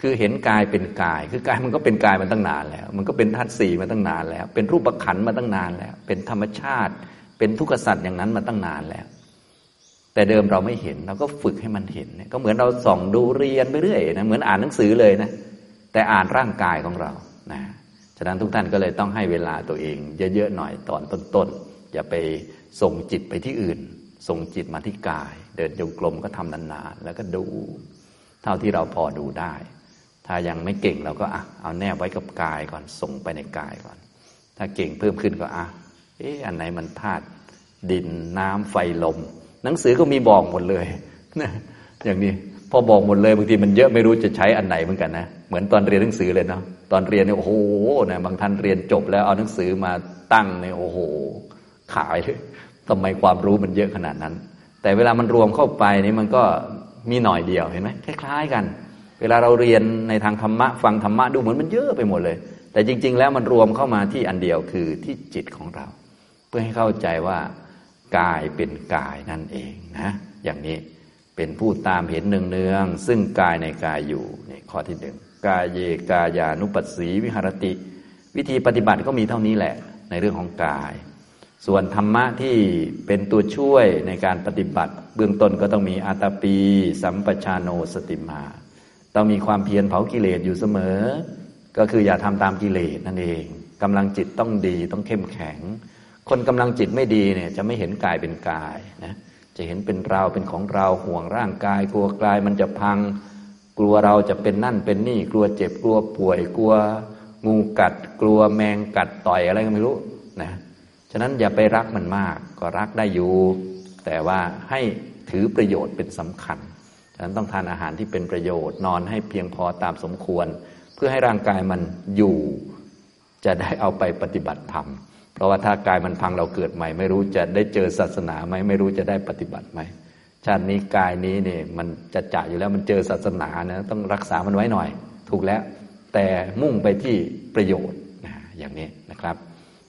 คือเห็นกายเป็นกาย คือกายมันก็เป็นกายมาตั้งนานแล้ว มันก็เป็นธาตุสี่มาตั้งนานแล้ว เป็นรูปขันมาตั้งนานแล้ว เป็นธรรมชาติ เป็นทุกขสัตว์อย่างนั้นมาตั้งนานแล้ว แต่เดิมเราไม่เห็นเราก็ฝึกให้มันเห็น ก็เหมือนเราส่องดูเรียนไปเรื่อยนะ เหมือนอ่านหนังสือเลยนะ แต่อ่านร่างกายของเรา นะ ฉะนั้นทุกท่านก็เลยต้องให้เวลาตัวเอง เยอะๆหน่อยตอนต้นๆ อย่าไปส่งจิตไปที่อื่น ส่งจิตมาที่กาย เดินจงกรมก็ทำนานๆ แล้วก็ดู เท่าที่เราพอดูได้ ถ้ายังไม่เก่งเราก็อะเอาแนบไว้กับกายก่อนส่งไปในกายก่อน ถ้าเก่งเพิ่มขึ้นก็อะเอ๊ะอันไหนมันธาตุดินน้ำไฟลม หนังสือก็มีบอกหมดเลยนะอย่างนี้พอบอกหมดเลยบางทีมันเยอะไม่รู้จะใช้อันไหนเหมือนกันนะเหมือนตอนเรียนหนังสือเลยเนาะตอนเรียนเนี่ยโอ้โหนะบางท่านเรียนจบแล้วเอาหนังสือมาตั้งเนี่ยโอ้โห ขายเลยทำไมความรู้มันเยอะขนาดนั้น แต่เวลามันรวมเข้าไปนี่มันก็มีหน่อยเดียวเห็นไหมคล้าย ๆ กัน เวลาเราเรียนในทางธรรมะฟังธรรมะดูเหมือนมันเยอะไปหมดเลย แต่จริง ๆ แล้วมันรวมเข้ามาที่อันเดียวคือที่จิตของเรา เพื่อให้เข้าใจว่ากายเป็นกายนั่นเองนะอย่างนี้เป็นผู้ตามเห็นเนืองๆซึ่งกายในกายอยู่นี่ข้อที่หนึ่งกายเยกายานุปัสสีวิหารติ วิธีปฏิบัติก็มีเท่านี้แหละ ในเรื่องของกาย ส่วนธรรมะที่เป็นตัวช่วยในการปฏิบัติ เบื้องต้นก็ต้องมีอาตาปี สัมปชานโนสติมา ต้องมีความเพียรเผากิเลสอยู่เสมอ ก็คืออย่าทำตามกิเลสนั่นเองกำลังจิตต้องดีต้องเข้มแข็ง คนกำลังจิตไม่ดีเนี่ยจะไม่เห็นกายเป็นกายนะจะเห็นเป็นเราเป็นของเราห่วงร่างกาย กลัวกายมันจะพัง กลัวเราจะเป็นนั่นเป็นนี่ กลัวเจ็บกลัวป่วยกลัว งูกัด กลัวแมงกัดต่อยอะไรก็ไม่รู้นะฉะนั้นอย่าไปรักมันมาก ก็รักได้อยู่ แต่ว่าให้ถือประโยชน์เป็นสำคัญ ฉะนั้นต้องทานอาหารที่เป็นประโยชน์ นอนให้เพียงพอตามสมควร เพื่อให้ร่างกายมันอยู่จะได้เอาไปปฏิบัติธรรม เพราะว่าถ้ากายมันพังเราเกิดใหม่ ไม่รู้จะได้เจอศาสนาไหมไม่รู้จะได้ปฏิบัติไหมชาตินี้กายนี้เนี่ยมันจะจ่าอยู่แล้วมันเจอศาสนานะต้องรักษามันไว้หน่อย ถูกแล้ว แต่มุ่งไปที่ประโยชน์นะอย่างนี้นะครับ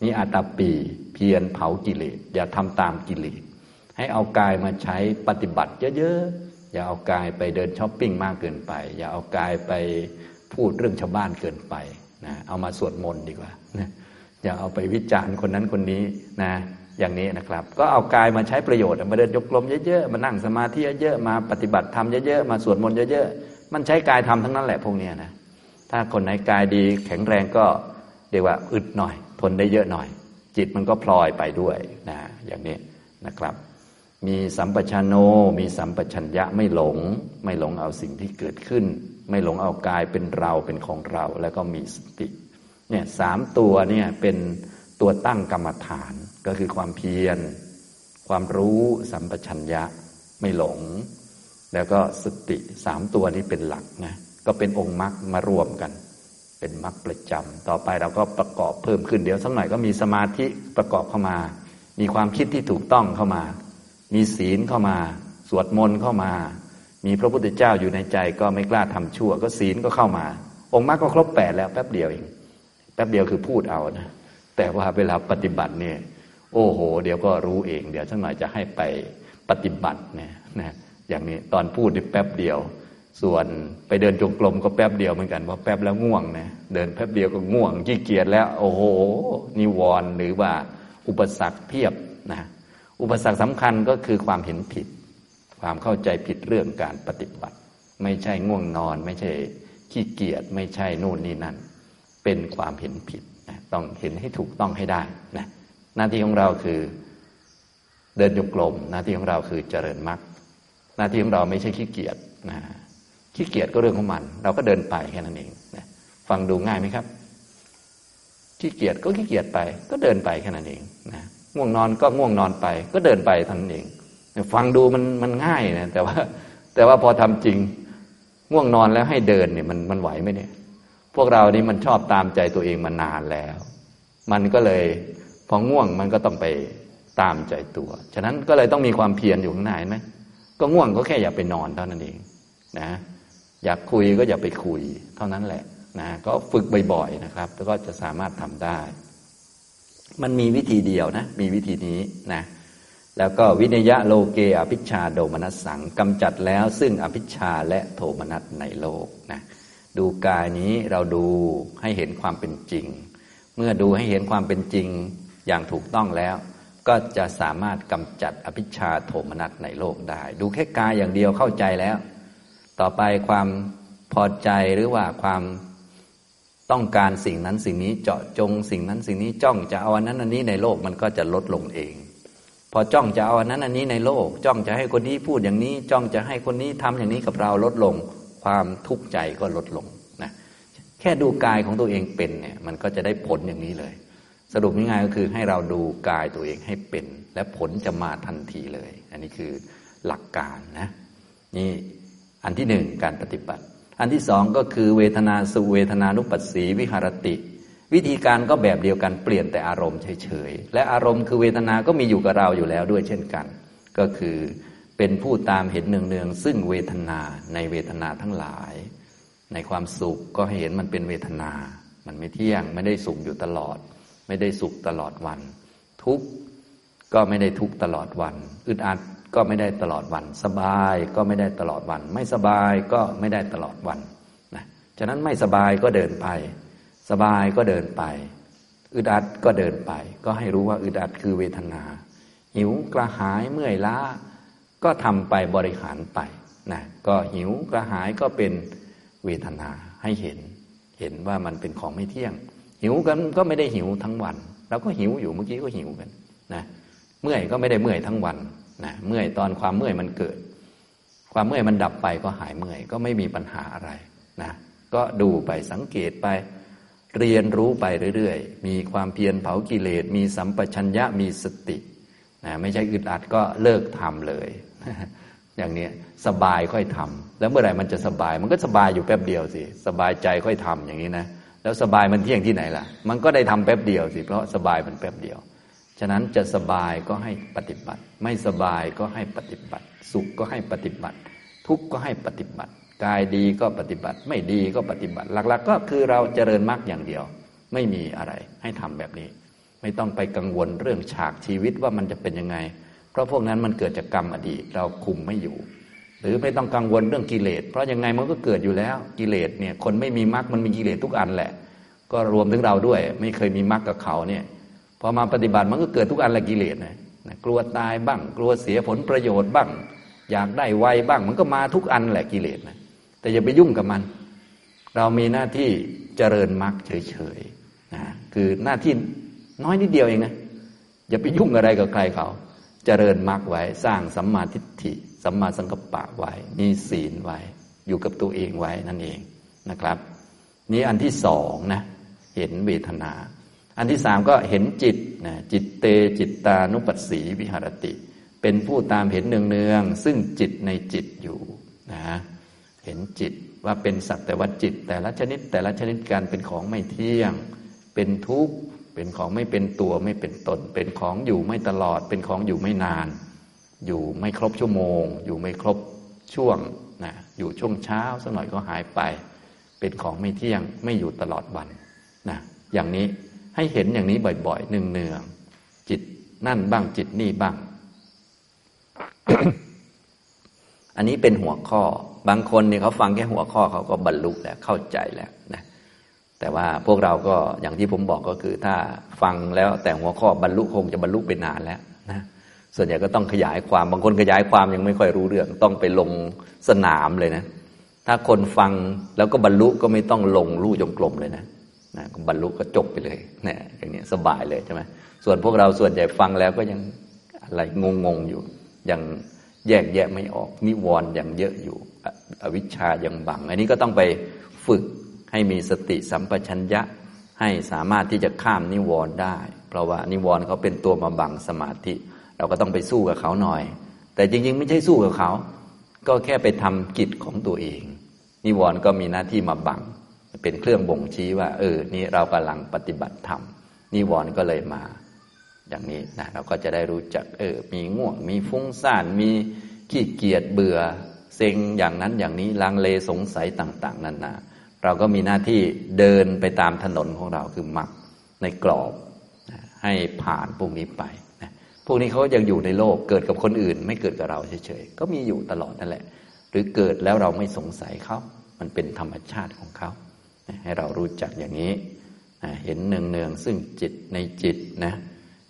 นี่อาตาปีเพียรเผากิเลสอย่าทำตามกิเลสให้เอากายมาใช้ปฏิบัติเยอะ อย่าเอากายไปเดินช้อปปิ้งมากเกินไป อย่าเอากายไปพูดเรื่องชาวบ้านเกินไปนะเอามาสวดมนต์ดีกว่านะอย่าเอาไปวิจารณ์คนนั้นคนนี้นะอย่างนี้นะครับ ก็เอากายมาใช้ประโยชน์มาเดินยกลมเยอะๆมานั่งสมาธิเยอะๆมาปฏิบัติธรรมเยอะๆมาสวดมนต์เยอะๆมันใช้กายทำทั้งนั้นแหละพวกนี้นะถ้าคนไหนกายดีแข็งแรงก็เรียกว่าอึดหน่อย ทนได้เยอะหน่อย จิตมันก็พลอยไปด้วยนะอย่างนี้นะครับ มีสัมปชัญโน มีสัมปชัญญะไม่หลง ไม่หลงเอาสิ่งที่เกิดขึ้น ไม่หลงเอากายเป็นเราเป็นของเรา แล้วก็มีสติเนี่ยสามตัวเนี่ยเป็นตัวตั้งกรรมฐานก็คือความเพียร ความรู้สัมปชัญญะไม่หลง แล้วก็สติสามตัวนี้เป็นหลักนะก็เป็นองค์มรรคมารวมกัน เป็นมรรคประจำต่อไปเราก็ประกอบเพิ่มขึ้นเดี๋ยวสักหน่อยก็มีสมาธิประกอบเข้ามา มีความคิดที่ถูกต้องเข้ามา มีศีลเข้ามา สวดมนต์เข้ามา มีพระพุทธเจ้าอยู่ในใจก็ไม่กล้าทำชั่ว ก็ศีลก็เข้ามา องค์มรรคก็ครบแปดแล้วแป๊บเดียวเองแป๊บเดียวคือพูดเอานะแต่ว่าเวลาปฏิบัติเนี่ย โอ้โห เดี๋ยวก็รู้เอง เดี๋ยวสักหน่อยจะให้ไปปฏิบัติเนี่ยนะอย่างนี้ตอนพูดนี่แป๊บเดียว ส่วนไปเดินจงกรมก็แป๊บเดียวเหมือนกันเพราะแป๊บแล้วง่วงนะเดินแป๊บเดียวก็ง่วงขี้เกียจแล้ว โอ้โหนิวรณ์หรือว่าอุปสรรคเพียบนะ อุปสรรคสำคัญก็คือความเห็นผิด ความเข้าใจผิดเรื่องการปฏิบัติ ไม่ใช่ง่วงนอน ไม่ใช่ขี้เกียจไม่ใช่นู่นนี่นั่น เป็นความเห็นผิดนะต้องเห็นให้ถูกต้องให้ได้นะหน้าที่ของเราคือเดินโยกลม หน้าที่ของเราคือเจริญมรรคหน้าที่ของเราไม่ใช่ขี้เกียจนะขี้เกียจก็เรื่องของมัน เราก็เดินไปแค่นั้นเองนะฟังดูง่ายไหมครับ ขี้เกียจก็ขี้เกียจไป ก็เดินไปแค่นั้นเองนะ ง่วงนอนก็ง่วงนอนไป ก็เดินไปท่านเองฟังดูมันมันง่ายนะแต่ว่า แต่ว่าพอทำจริงง่วงนอนแล้วให้เดินเนี่ยมันมันไหวไหมเนี่ย พวกเรานี่มันชอบตามใจตัวเองมานานแล้ว มันก็เลยพอง่วงมันก็ต้องไปตามใจตัว ฉะนั้นก็เลยต้องมีความเพียรอยู่ข้างในไหมก็ง่วงก็แค่อย่าไปนอนเท่านั้นเองนะอยากคุยก็อย่าไปคุยเท่านั้นแหละนะก็ฝึกบ่อยๆนะครับ แล้วก็จะสามารถทำได้ มันมีวิธีเดียวนะ มีวิธีนี้นะแล้วก็วินยะโลเกอภิชาโดมนัสสังกำจัดแล้ว ซึ่งอภิชาและโทมนัสในโลกนะดูกายนี้เราดูให้เห็นความเป็นจริง เมื่อดูให้เห็นความเป็นจริงอย่างถูกต้องแล้ว ก็จะสามารถกำจัดอภิชาโทมนัสในโลกได้ ดูแค่กายอย่างเดียวเข้าใจแล้ว ต่อไปความพอใจหรือว่าความ ต้องการสิ่งนั้นสิ่งนี้เจาะจงสิ่งนั้นสิ่งนี้จ้องจะเอาอันนั้นอันนี้ในโลกมันก็จะลดลงเอง พอจ้องจะเอาอันนั้นอันนี้ในโลก จ้องจะให้คนนี้พูดอย่างนี้ จ้องจะให้คนนี้ทำอย่างนี้กับเราลดลง ความทุกข์ใจก็ลดลงนะแค่ดูกายของตัวเองเป็นเนี่ยมันก็จะได้ผลอย่างนี้เลย สรุปง่ายๆก็คือให้เราดูกายตัวเองให้เป็น และผลจะมาทันทีเลย อันนี้คือหลักการนะนี่อันที่หนึ่งการปฏิบัติ อันที่สองก็คือเวทนาสุเวทนานุปัสสีวิหารติ วิธีการก็แบบเดียวกันเปลี่ยนแต่อารมณ์เฉยๆ และอารมณ์คือเวทนาก็มีอยู่กับเราอยู่แล้วด้วยเช่นกัน ก็คือเป็นผู้ตามเห็นเนืองๆซึ่งเวทนาในเวทนาทั้งหลาย ในความสุขก็เห็นมันเป็นเวทนา มันไม่เที่ยงไม่ได้สุขอยู่ตลอด ไม่ได้สุขตลอดวัน ทุกข์ก็ไม่ได้ทุกข์ตลอดวันอึดอัด ก็ไม่ได้ตลอดวัน สบายก็ไม่ได้ตลอดวัน ไม่สบายก็ไม่ได้ตลอดวันนะฉะนั้นไม่สบายก็เดินไป สบายก็เดินไป อึดอัดก็เดินไป ก็ให้รู้ว่าอึดอัดคือเวทนา หิวกระหายเมื่อยล้าก็ทำไปบริหารไปนะก็หิวกระหายก็เป็นเวทนาให้เห็น เห็นว่ามันเป็นของไม่เที่ยง หิวกันก็ไม่ได้หิวทั้งวันเราก็หิวอยู่เมื่อกี้ก็หิวกันนะเมื่อยก็ไม่ได้เมื่อยทั้งวัน นะเมื่อยตอนความเมื่อยมันเกิด ความเมื่อยมันดับไปก็หายเมื่อย ก็ไม่มีปัญหาอะไรนะก็ดูไปสังเกตไป เรียนรู้ไปเรื่อยๆ มีความเพียรเผากิเลส มีสัมปชัญญะมีสตินะไม่ใช่อึดอัดก็เลิกทำเลย อย่างนี้สบายค่อยทำแล้วเมื่อไหร่มันจะสบาย มันก็สบายอยู่แป๊บเดียวสิ สบายใจค่อยทำอย่างนี้นะแล้วสบายมันเที่ยงที่ไหนล่ะ มันก็ได้ทำแป๊บเดียวสิ เพราะสบายมันแป๊บเดียว ฉะนั้นจะสบายก็ให้ปฏิบัติ ไม่สบายก็ให้ปฏิบัติ สุขก็ให้ปฏิบัติ ทุกข์ก็ให้ปฏิบัติกายดีก็ปฏิบัติ ไม่ดีก็ปฏิบัติ หลัก ๆ ก็คือเราเจริญมรรคอย่างเดียว ไม่มีอะไรให้ทำแบบนี้ ไม่ต้องไปกังวลเรื่องฉากชีวิตว่ามันจะเป็นยังไง เพราะพวกนั้นมันเกิดจากกรรมอดีตเราคุมไม่อยู่ หรือไม่ต้องกังวลเรื่องกิเลสเพราะยังไงมันก็เกิดอยู่แล้วกิเลสเนี่ยคนไม่มีมรรคมันมีกิเลสทุกอันแหละ ก็รวมถึงเราด้วย ไม่เคยมีมรรคกับเขาเนี่ย พอมาปฏิบัติมันก็เกิดทุกอันละกิเลสนะกลัวตายบ้าง กลัวเสียผลประโยชน์บ้าง อยากได้ไวบ้าง มันก็มาทุกอันแหละกิเลสนะแต่อย่าไปยุ่งกับมัน เรามีหน้าที่เจริญมรรคเฉยๆนะคือหน้าที่น้อยนิดเดียวเองนะอย่าไปยุ่งอะไรกับใครเขาเจริญมรรคไว้สร้างสัมมาทิฏฐิ สัมมาสังกัปปะไว้ มีศีลไว้ อยู่กับตัวเองไว้นั่นเองนะครับ นี่อันที่สองนะ เห็นเวทนา อันที่สามก็เห็นจิตนะจิตเตจิตตานุปัสสีวิหารติ เป็นผู้ตามเห็นเนืองๆซึ่งจิตในจิตอยู่นะเห็นจิตว่าเป็นสัตว์แต่ว่าจิต แต่ละชนิดแต่ละชนิดการเป็นของไม่เที่ยง เป็นทุกข์เป็นของไม่เป็นตัวไม่เป็นตน เป็นของอยู่ไม่ตลอด เป็นของอยู่ไม่นาน อยู่ไม่ครบชั่วโมง อยู่ไม่ครบช่วงนะอยู่ช่วงเช้าสักหน่อยก็หายไป เป็นของไม่เที่ยงไม่อยู่ตลอดวันนะอย่างนี้ ให้เห็นอย่างนี้บ่อยๆเนืองๆจิตนั่นบ้างจิตนี่บ้าง อันนี้เป็นหัวข้อ บางคนเนี่ยเขาฟังแค่หัวข้อเขาก็บรรลุแล้วเข้าใจแล้วนะแต่ว่าพวกเราก็อย่างที่ผมบอกก็คือ ถ้าฟังแล้วแต่หัวข้อบรรลุคงจะบรรลุไปนานแล้วนะส่วนใหญ่ก็ต้องขยายความบางคนขยายความยังไม่ค่อยรู้เรื่อง ต้องไปลงสนามเลยนะ ถ้าคนฟังแล้วก็บรรลุก็ไม่ต้องลงลู่จงกลมเลยนะ นะบรรลุก็จบไปเลยนะอย่างนี้สบายเลยใช่ไหมส่วนพวกเราส่วนใหญ่ฟังแล้วก็ยังอะไรงงๆอยู่ ยังแยกแยะไม่ออกนิวรณ์ยังเยอะอยู่ อวิชชายังบัง อันนี้ก็ต้องไปฝึกให้มีสติสัมปชัญญะให้สามารถที่จะข้ามนิวรณ์ได้ เพราะว่านิวรณ์เขาเป็นตัวมาบังสมาธิ เราก็ต้องไปสู้กับเขาหน่อย แต่จริง ๆ ไม่ใช่สู้กับเขา ก็แค่ไปทำกิจของตัวเอง นิวรณ์ก็มีหน้าที่มาบัง เป็นเครื่องบ่งชี้ว่า เออ นี่เรากำลังปฏิบัติธรรมนิวรณ์ก็เลยมา อย่างนี้นะเราก็จะได้รู้จัก เออ มีง่วง มีฟุ้งซ่าน มีขี้เกียจเบื่อ เซ็งอย่างนั้นอย่างนี้ลังเลสงสัยต่าง ๆนั่นนะเราก็มีหน้าที่เดินไปตามถนนของเราคือมักในกรอบ ให้ผ่านพวกนี้ไปพวกนี้เขายังอยู่ในโลกเกิดกับคนอื่น ไม่เกิดกับเราเฉยๆก็มีอยู่ตลอดนั่นแหละ หรือเกิดแล้วเราไม่สงสัยเขามันเป็นธรรมชาติของเขา ให้เรารู้จักอย่างนี้เห็นเนืองๆซึ่งจิตในจิตนะ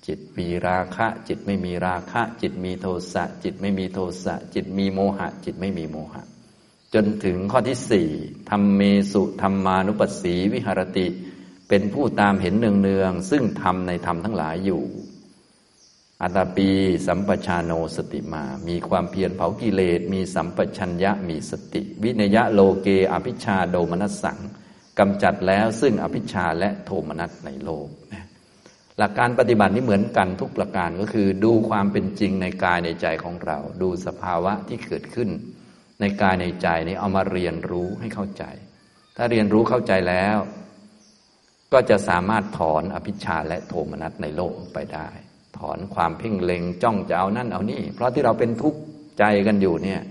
จิตมีราคะ จิตไม่มีราคะ จิตมีโทสะจิตไม่มีโทสะจิตมีโมหะ จิตไม่มีโมหะ จนถึงข้อที่สี่ธรรมเมสุธรรมานุปัสสีวิหรติ เป็นผู้ตามเห็นเนืองๆซึ่งทำในธรรมทั้งหลายอยู่ อัตตปี สัมปชาโนสติมา มีความเพียรเผากิเลสมีสัมปชัญญะมีสติ วินยะโลเกอภิชาโดมนัสสัง กำจัดแล้วซึ่งอภิชาและโทมนัสในโลกนะหลักการปฏิบัตินี้เหมือนกันทุกประการก็คือดูความเป็นจริงในกายในใจของเรา ดูสภาวะที่เกิดขึ้น ในกายในใจนี้เอามาเรียนรู้ให้เข้าใจ ถ้าเรียนรู้เข้าใจแล้ว ก็จะสามารถถอนอภิชาและโทมนัสในโลกไปได้ ถอนความเพ่งเล็งจ้องจะเอานั่นเอานี่ เพราะที่เราเป็นทุกข์ใจกันอยู่เนี่ย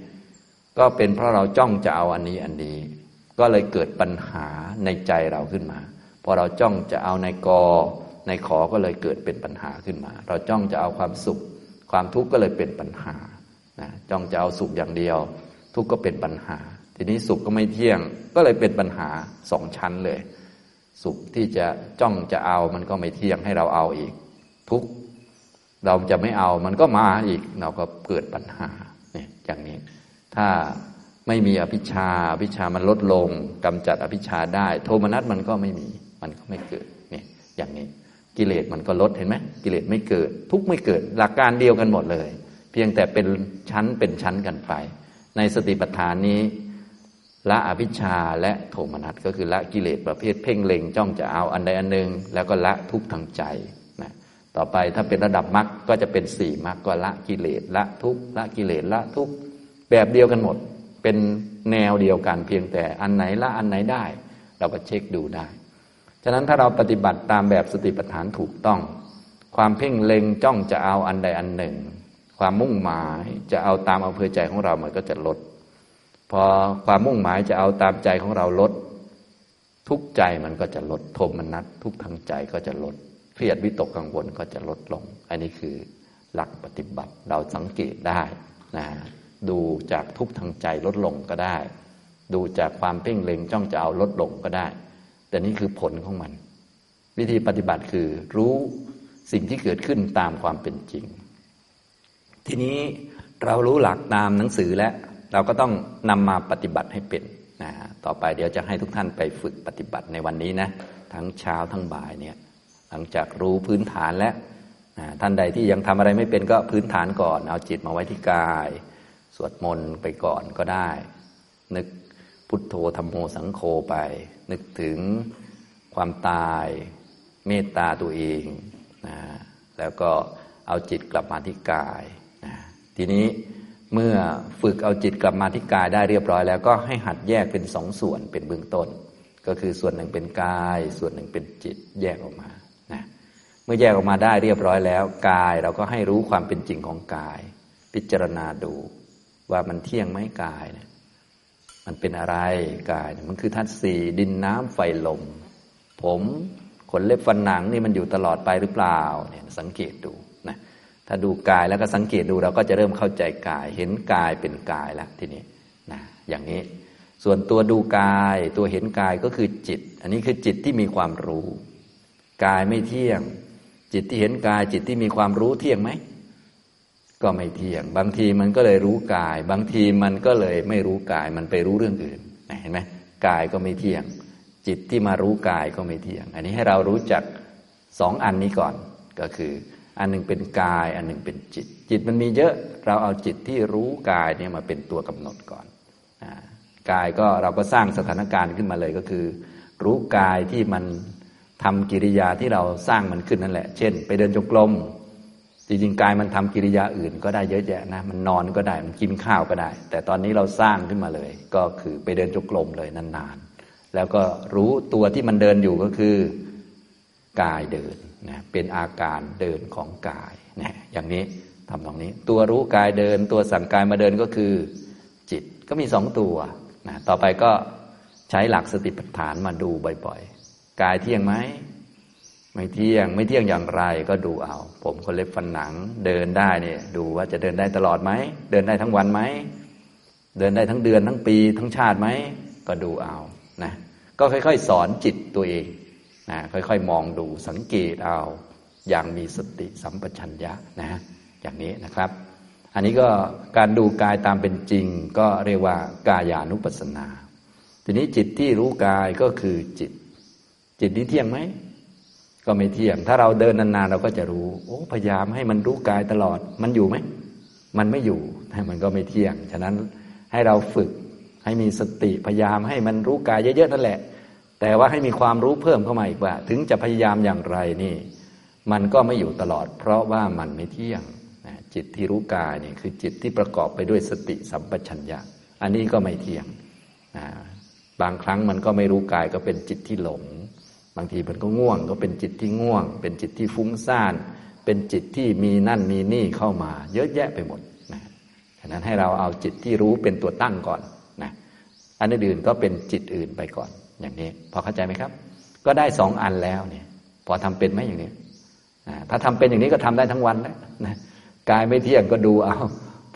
ก็เป็นเพราะเราจ้องจะเอาอันนี้อันนี้ ก็เลยเกิดปัญหาในใจเราขึ้นมา พอเราจ้องจะเอาในกอ ในขอก็เลยเกิดเป็นปัญหาขึ้นมา เราจ้องจะเอาความสุข ความทุกข์ก็เลยเป็นปัญหานะจ้องจะเอาสุขอย่างเดียว ทุกข์ก็เป็นปัญหา ทีนี้สุขก็ไม่เที่ยง ก็เลยเป็นปัญหาสองชั้นเลย สุขที่จะจ้องจะเอามันก็ไม่เที่ยงให้เราเอาอีก ทุกข์เราจะไม่เอามันก็มาอีก เราก็เกิดปัญหาเนี่ยอย่างนี้ ถ้า ไม่มีอภิชาอภิชามันลดลงกำจัดอภิชาได้ โทมนัสมันก็ไม่มีมันก็ไม่เกิดเนี่ยอย่างนี้กิเลสมันก็ลดเห็นไหมกิเลสไม่เกิด ทุกไม่เกิด หลักการเดียวกันหมดเลย เพียงแต่เป็นชั้นเป็นชั้นกันไป ในสติปัฏฐานนี้ละอภิชาและโทมนัสก็คือละกิเลสประเภทเพ่งเล็งจ้องจะเอาอันใดอันหนึ่งแล้วก็ละทุกทางใจนะต่อไปถ้าเป็นระดับมรรคก็จะเป็นสี่มรรคก็ละกิเลสละทุกละกิเลสละทุกแบบเดียวกันหมด เป็นแนวเดียวกันเพียงแต่อันไหนละอันไหนได้ เราก็เช็คดูได้ ฉะนั้นถ้าเราปฏิบัติตามแบบสติปัฏฐานถูกต้อง ความเพ่งเล็งจ้องจะเอาอันใดอันหนึ่ง ความมุ่งหมายจะเอาตามอำเภอใจของเรามันก็จะลด พอความมุ่งหมายจะเอาตามใจของเราลด ทุกใจมันก็จะลดโทมนัสทุกทางใจก็จะลดเครียดวิตกกังวลก็จะลดลง อันนี้คือหลักปฏิบัติเราสังเกตได้นะ ดูจากทุกทางใจลดลงก็ได้ ดูจากความเพ่งเล็งจ้องจะเอาลดลงก็ได้ แต่นี่คือผลของมัน วิธีปฏิบัติคือรู้สิ่งที่เกิดขึ้นตามความเป็นจริง ทีนี้เรารู้หลักตามหนังสือแล้วเราก็ต้องนำมาปฏิบัติให้เป็นนะต่อไปเดี๋ยวจะให้ทุกท่านไปฝึกปฏิบัติในวันนี้นะทั้งเช้าทั้งบ่ายเนี่ยหลังจากรู้พื้นฐานแล้วท่านใดที่ยังทำอะไรไม่เป็นก็พื้นฐานก่อน เอาจิตมาไว้ที่กาย วดมนต์ไปก่อนก็ได้ นึกพุทโธธรรมโมสังโฆไป นึกถึงความตายเมตตาตัวเองนะแล้วก็เอาจิตกลับมาที่กายนะทีนี้เมื่อฝึกเอาจิตกลับมาที่กายได้เรียบร้อยแล้วก็ให้หัดแยกเป็นสองส่วนเป็นเบื้องต้น ก็คือส่วนหนึ่งเป็นกาย ส่วนหนึ่งเป็นจิตแยกออกมานะเมื่อแยกออกมาได้เรียบร้อยแล้ว กายเราก็ให้รู้ความเป็นจริงของกาย พิจารณาดู ว่ามันเที่ยงไหมกายเนี่ยมันเป็นอะไรกาย มันคือธาตุสี่ดินน้ำไฟลม ผมขนเล็บฟันหนังนี่มันอยู่ตลอดไปหรือเปล่าเนี่ยสังเกตดูนะถ้าดูกายแล้วก็สังเกตดูเราก็จะเริ่มเข้าใจกาย เห็นกายเป็นกายแล้วทีนี้นะอย่างนี้ ส่วนตัวดูกาย ตัวเห็นกายก็คือจิต อันนี้คือจิตที่มีความรู้ กายไม่เที่ยง จิตที่เห็นกาย จิตที่มีความรู้เที่ยงไหม ก็ไม่เที่ยง บางทีมันก็เลยรู้กาย บางทีมันก็เลยไม่รู้กาย มันไปรู้เรื่องอื่น เห็นไหมกายก็ไม่เที่ยง จิตที่มารู้กายก็ไม่เที่ยง อันนี้ให้เรารู้จักสองอันนี้ก่อน ก็คือ อันหนึ่งเป็นกาย อันหนึ่งเป็นจิต จิตมันมีเยอะ เราเอาจิตที่รู้กายเนี่ยมาเป็นตัวกำหนดก่อนกายก็เราก็สร้างสถานการณ์ขึ้นมาเลยก็คือ รู้กายที่มันทำกิริยาที่เราสร้างมันขึ้นนั่นแหละ เช่น ไปเดินจงกรม จริงๆกายมันทำกิริยาอื่นก็ได้เยอะแยะนะมันนอนก็ได้มันกินข้าวก็ได้ แต่ตอนนี้เราสร้างขึ้นมาเลย ก็คือไปเดินจงกรมเลยนานๆ แล้วก็รู้ตัวที่มันเดินอยู่ก็คือกายเดินนะเป็นอาการเดินของกายนะอย่างนี้ทำตรงนี้ ตัวรู้กายเดิน ตัวสั่งกายมาเดินก็คือ จิตก็มีสองตัวนะต่อไปก็ใช้หลักสติปัฏฐานมาดูบ่อยๆ กายเที่ยงไหม ไม่เที่ยงไม่เที่ยงอย่างไรก็ดูเอา ผมคนเล็บฟันหนัง เดินได้เนี่ย ดูว่าจะเดินได้ตลอดไหมเดินได้ทั้งวันไหมเดินได้ทั้งเดือนทั้งปีทั้งชาติไหมก็ดูเอานะก็ค่อย ๆ สอนจิตตัวเองนะค่อยๆ มองดูสังเกตเอา อย่างมีสติสัมปชัญญะนะอย่างนี้นะครับ อันนี้ก็การดูกายตามเป็นจริง ก็เรียกว่ากายานุปัสสนา ทีนี้จิตที่รู้กายก็คือจิต จิตนี้เที่ยงไหม ก็ไม่เที่ยง ถ้าเราเดินนานๆเราก็จะรู้ โอ้พยายามให้มันรู้กายตลอด มันอยู่ไหม มันไม่อยู่แต่มันก็ไม่เที่ยง ฉะนั้นให้เราฝึกให้มีสติพยายามให้มันรู้กายเยอะๆนั่นแหละ แต่ว่าให้มีความรู้เพิ่มเข้ามาอีกว่า ถึงจะพยายามอย่างไรนี่ มันก็ไม่อยู่ตลอด เพราะว่ามันไม่เที่ยง จิตที่รู้กายนี่คือจิตที่ประกอบไปด้วยสติสัมปชัญญะ อันนี้ก็ไม่เที่ยง บางครั้งมันก็ไม่รู้กายก็เป็นจิตที่หลง บางทีมันก็ง่วงก็เป็นจิตที่ง่วง เป็นจิตที่ฟุ้งซ่าน เป็นจิตที่มีนั่นมีนี่เข้ามา เยอะแยะไปหมดนะฉะนั้นให้เราเอาจิตที่รู้เป็นตัวตั้งก่อนนะอันอื่นก็เป็นจิตอื่นไปก่อน อย่างนี้ พอเข้าใจไหมครับ ก็ได้สองอันแล้วเนี่ย พอทำเป็นไหมอย่างนี้ถ้าทำเป็นอย่างนี้ก็ทำได้ทั้งวันแล้วนะกายไม่เที่ยงก็ดูเอา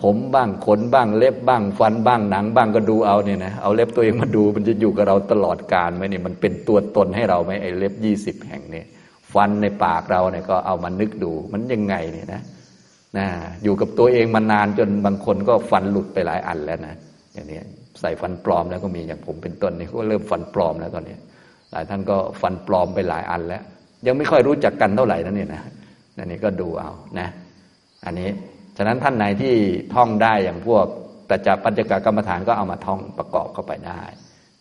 ผมบ้างขนบ้างเล็บบ้าง ฟันบ้างหนังบ้างก็ดูเอาเนี่ยนะเอาเล็บตัวเองมาดูมันจะอยู่กับเราตลอดกาลไหมเนี่ยมันเป็นตัวตนให้เราไหมไอ้เล็บยี่สิบแห่งเนี่ยฟันในปากเราเนี่ยก็เอามานึกดูมันยังไงเนี่ยนะนะอยู่กับตัวเองมานานจนบางคนก็ฟันหลุดไปหลายอันแล้วนะอย่างนี้ใส่ฟันปลอมแล้วก็มีอย่างผมเป็นต้นนี่ก็เริ่มฟันปลอมแล้วตอนนี้หลายท่านก็ฟันปลอมไปหลายอันแล้ว ยังไม่ค่อยรู้จักกันเท่าไหร่นั่นเนี่ยนะนี่ก็ดูเอานะ อันนี้ ฉะนั้นท่านไหนที่ท่องได้อย่างพวกปัจจปัญจกกรรมฐานก็เอามาท่องประกอบเข้าไปได้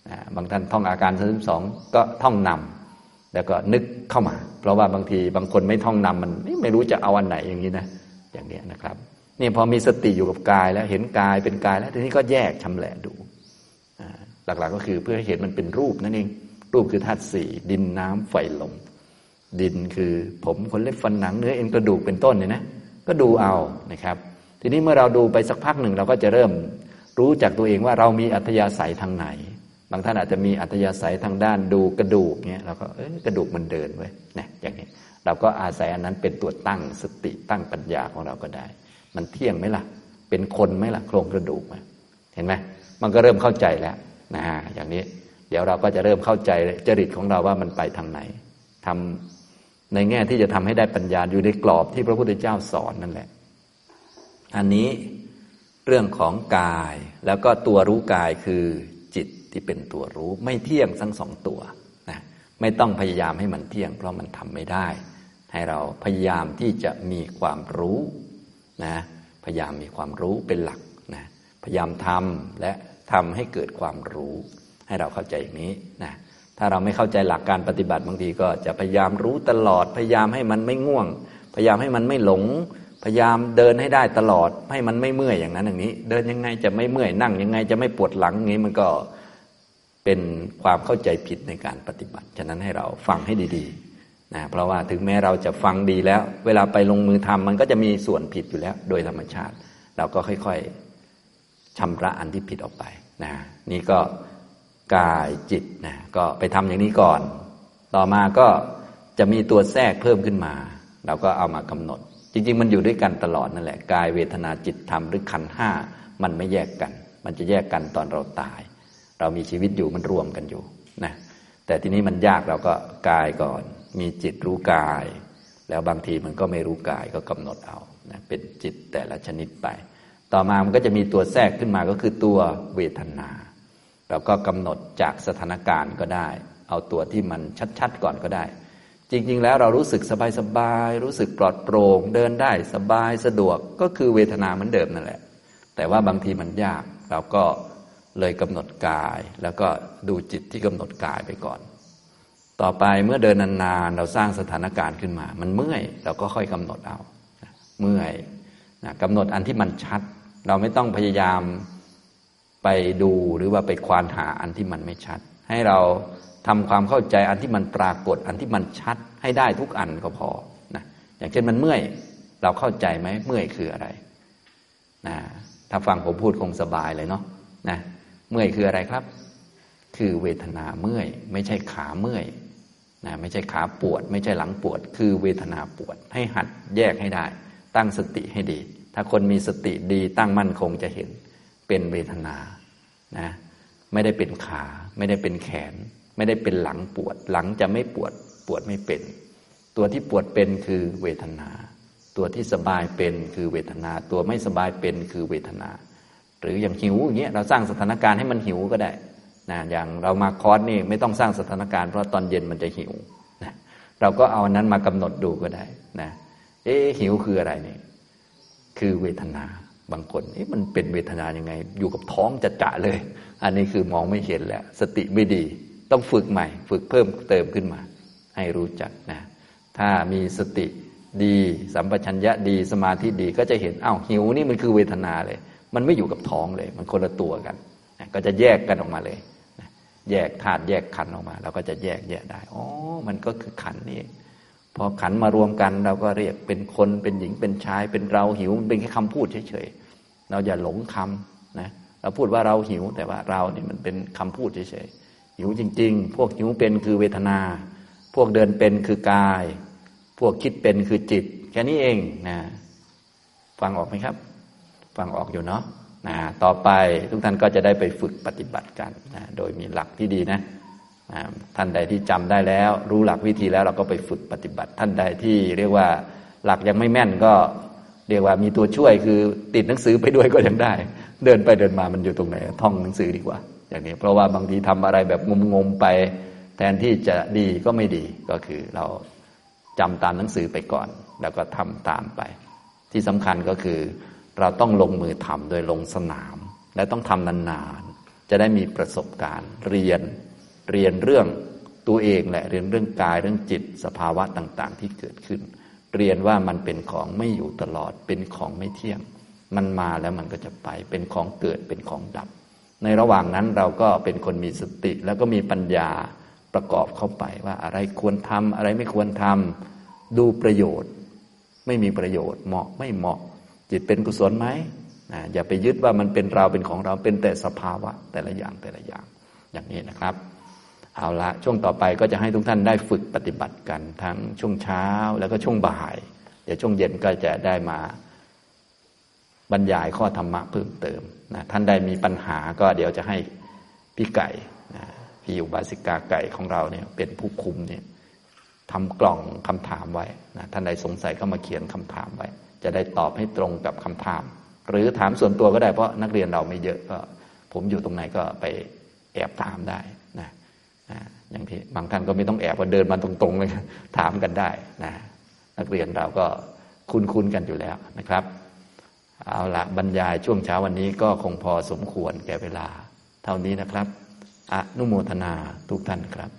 นะบางท่านท่องอาการสามสองก็ท่องนำแล้วก็นึกเข้ามา เพราะว่าบางทีบางคนไม่ท่องนำมันไม่รู้จะเอาอันไหนอย่างนี้นะ อย่างนี้นะครับนี่พอมีสติอยู่กับกายแล้วเห็นกายเป็นกายแล้วทีนี้ก็แยกชำแหละดูหลักๆก็คือเพื่อให้เห็นมันเป็นรูปนั่นเอง รูปคือธาตุสี่ดินน้ำไฟลมดินคือผมขนเล็บฟันหนังเนื้อเอ็นกระดูกเป็นต้นเนี่ยนะ ก็ดูเอานะครับ ทีนี้เมื่อเราดูไปสักพักหนึ่งเราก็จะเริ่มรู้จากตัวเองว่าเรามีอัธยาศัยทางไหน บางท่านอาจจะมีอัธยาศัยทางด้านดูกระดูกเนี้ยเราก็เออกระดูกมันเดินไว้นะอย่างนี้เราก็อาศัยอันนั้นเป็นตัวตั้งสติตั้งปัญญาของเราก็ได้ มันเที่ยงไหมล่ะ เป็นคนไหมล่ะโครงกระดูกเห็นไหมมันก็เริ่มเข้าใจแล้วนะอย่างนี้ เดี๋ยวเราก็จะเริ่มเข้าใจจริตของเราว่ามันไปทางไหนทำ ในแง่ที่จะทำให้ได้ปัญญาอยู่ในกรอบที่พระพุทธเจ้าสอนนั่นแหละ อันนี้เรื่องของกายแล้วก็ตัวรู้กายคือจิตที่เป็นตัวรู้ไม่เที่ยงทั้งสองตัวนะไม่ต้องพยายามให้มันเที่ยง เพราะมันทำไม่ได้ ให้เราพยายามที่จะมีความรู้นะพยายามมีความรู้เป็นหลักนะพยายามทำและทำให้เกิดความรู้ ให้เราเข้าใจอย่างนี้นะ ถ้าเราไม่เข้าใจหลักการปฏิบัติบางทีก็จะพยายามรู้ตลอด พยายามให้มันไม่ง่วง พยายามให้มันไม่หลง พยายามเดินให้ได้ตลอด ให้มันไม่เมื่อยอย่างนั้นอย่างนี้ เดินยังไงจะไม่เมื่อยนั่งยังไงจะไม่ปวดหลังอย่างนี้มันก็เป็นความเข้าใจผิดในการปฏิบัติ ฉะนั้นให้เราฟังให้ดีๆนะเพราะว่าถึงแม้เราจะฟังดีแล้ว เวลาไปลงมือทำมันก็จะมีส่วนผิดอยู่แล้ว โดยธรรมชาติ เราก็ค่อยๆชำระอันที่ผิดออกไปนะนี่ก็ กายจิตนะก็ไปทำอย่างนี้ก่อน ต่อมาก็จะมีตัวแทรกเพิ่มขึ้นมา เราก็เอามากำหนด จริง ๆ มันอยู่ด้วยกันตลอดนั่นแหละกายเวทนาจิตธรรมหรือขันห้ามันไม่แยกกัน มันจะแยกกันตอนเราตาย เรามีชีวิตอยู่มันรวมกันอยู่นะแต่ทีนี้มันยากเราก็กายก่อน มีจิตรู้กาย แล้วบางทีมันก็ไม่รู้กายก็กำหนดเอานะเป็นจิตแต่ละชนิดไป ต่อมามันก็จะมีตัวแทรกขึ้นมาก็คือตัวเวทนา เราก็กำหนดจากสถานการณ์ก็ได้ เอาตัวที่มันชัดๆก่อนก็ได้ จริง ๆ แล้วเรารู้สึกสบายๆรู้สึกปลอดโปร่งเดินได้สบายสะดวกก็คือเวทนาเหมือนเดิมนั่นแหละ แต่ว่าบางทีมันยากเราก็เลยกำหนดกาย แล้วก็ดูจิตที่กำหนดกายไปก่อน ต่อไปเมื่อเดินนานๆเราสร้างสถานการณ์ขึ้นมา มันเมื่อยเราก็ค่อยกำหนดเอาเมื่อยนะกำหนดอันที่มันชัด เราไม่ต้องพยายาม ไปดูหรือว่าไปควานหาอันที่มันไม่ชัด ให้เราทำความเข้าใจอันที่มันปรากฏ อันที่มันชัดให้ได้ทุกอันก็พอนะอย่างเช่นมันเมื่อยเราเข้าใจไหมเมื่อยคืออะไรนะถ้าฟังผมพูดคงสบายเลยเนาะนะเมื่อยคืออะไรครับ คือเวทนาเมื่อย ไม่ใช่ขาเมื่อยนะไม่ใช่ขาปวด ไม่ใช่หลังปวด คือเวทนาปวด ให้หัดแยกให้ได้ ตั้งสติให้ดี ถ้าคนมีสติดีตั้งมั่นคงจะเห็นเป็นเวทนา นะไม่ได้เป็นขา ไม่ได้เป็นแขน ไม่ได้เป็นหลังปวด หลังจะไม่ปวดปวดไม่เป็น ตัวที่ปวดเป็นคือเวทนา ตัวที่สบายเป็นคือเวทนา ตัวไม่สบายเป็นคือเวทนา หรืออย่างหิวอย่างเงี้ยเราสร้างสถานการณ์ให้มันหิวก็ได้นะอย่างเรามาคอร์สนี่ไม่ต้องสร้างสถานการณ์เพราะตอนเย็นมันจะหิวนะเราก็เอานั้นมากำหนดดูก็ได้นะเอ๊หิวคืออะไรนี่คือเวทนา บางคนเอ๊ะมันเป็นเวทนายังไง อยู่กับท้องจะจะเลย อันนี้คือมองไม่เห็นแล้ว สติไม่ดี ต้องฝึกใหม่ ฝึกเพิ่มเติมขึ้นมา ให้รู้จักนะ ถ้ามีสติดี สัมปชัญญะดีสมาธิดีก็จะเห็นอ้าวหิวนี่มันคือเวทนาเลย มันไม่อยู่กับท้องเลย มันคนละตัวกันนะก็จะแยกกันออกมาเลยนะแยกธาตุแยกขันออกมาเราก็จะแยกแยกได้อ๋อมันก็คือขันนี่ พอขันมารวมกัน เราก็เรียกเป็นคนเป็นหญิงเป็นชาย เป็นเราหิวมันเป็นแค่คำพูดเฉยๆเราอย่าหลงคำนะเราพูดว่าเราหิวแต่ว่าเราเนี่ยมันเป็นคำพูดเฉยๆหิวจริง ๆ พวกหิวเป็นคือเวทนา พวกเดินเป็นคือกาย พวกคิดเป็นคือจิต แค่นี้เองนะฟังออกไหมครับ ฟังออกอยู่เนาะนะต่อไปทุกท่านก็จะได้ไปฝึกปฏิบัติกันนะโดยมีหลักที่ดีนะ ท่านใดที่จำได้แล้ว รู้หลักวิธีแล้วเราก็ไปฝึกปฏิบัติ ท่านใดที่เรียกว่าหลักยังไม่แม่นก็เรียกว่ามีตัวช่วยคือติดหนังสือไปด้วยก็ยังได้ เดินไปเดินมามันอยู่ตรงไหนท่องหนังสือดีกว่า อย่างนี้ เพราะว่าบางทีทำอะไรแบบงมๆไปแทนที่จะดีก็ไม่ดีก็คือเราจำตามหนังสือไปก่อน แล้วก็ทำตามไป ที่สำคัญก็คือ เราต้องลงมือทำโดยลงสนาม และต้องทำนานๆจะได้มีประสบการณ์เรียน เรียนเรื่องตัวเองแหละเรียนเรื่องกายเรื่องจิตสภาวะต่าง ๆ ที่เกิดขึ้น เรียนว่ามันเป็นของไม่อยู่ตลอดเป็นของไม่เที่ยง มันมาแล้วมันก็จะไป เป็นของเกิดเป็นของดับ ในระหว่างนั้นเราก็เป็นคนมีสติแล้วก็มีปัญญาประกอบเข้าไปว่าอะไรควรทำอะไรไม่ควรทำดูประโยชน์ ไม่มีประโยชน์ เหมาะไม่เหมาะ จิตเป็นกุศลไหมนะอย่าไปยึดว่ามันเป็นเราเป็นของเราเป็นแต่สภาวะแต่ละอย่างแต่ละอย่างอย่างนี้นะครับ เอาละช่วงต่อไปก็จะให้ทุกท่านได้ฝึกปฏิบัติกันทั้งช่วงเช้าแล้วก็ช่วงบ่าย เดี๋ยวช่วงเย็นก็จะได้มาบรรยายข้อธรรมะเพิ่มเติมนะท่านใดมีปัญหาก็เดี๋ยวจะให้พี่ไก่นะพี่อุบาสิกาไก่ของเราเนี่ยเป็นผู้คุมเนี่ยทำกล่องคำถามไว้นะท่านใดสงสัยก็มาเขียนคำถามไว้ จะได้ตอบให้ตรงกับคำถาม หรือถามส่วนตัวก็ได้เพราะนักเรียนเราไม่เยอะก็ ผมอยู่ตรงไหนก็ไปแอบถามได้ อย่างที่บางท่านก็ไม่ต้องแอบว่าเดินมาตรงๆเลยถามกันได้นะนักเรียนเราก็คุ้นๆกันอยู่แล้วนะครับ เอาละบรรยายช่วงเช้าวันนี้ก็คงพอสมควรแก่เวลา เท่านี้นะครับ อนุโมทนาทุกท่านครับ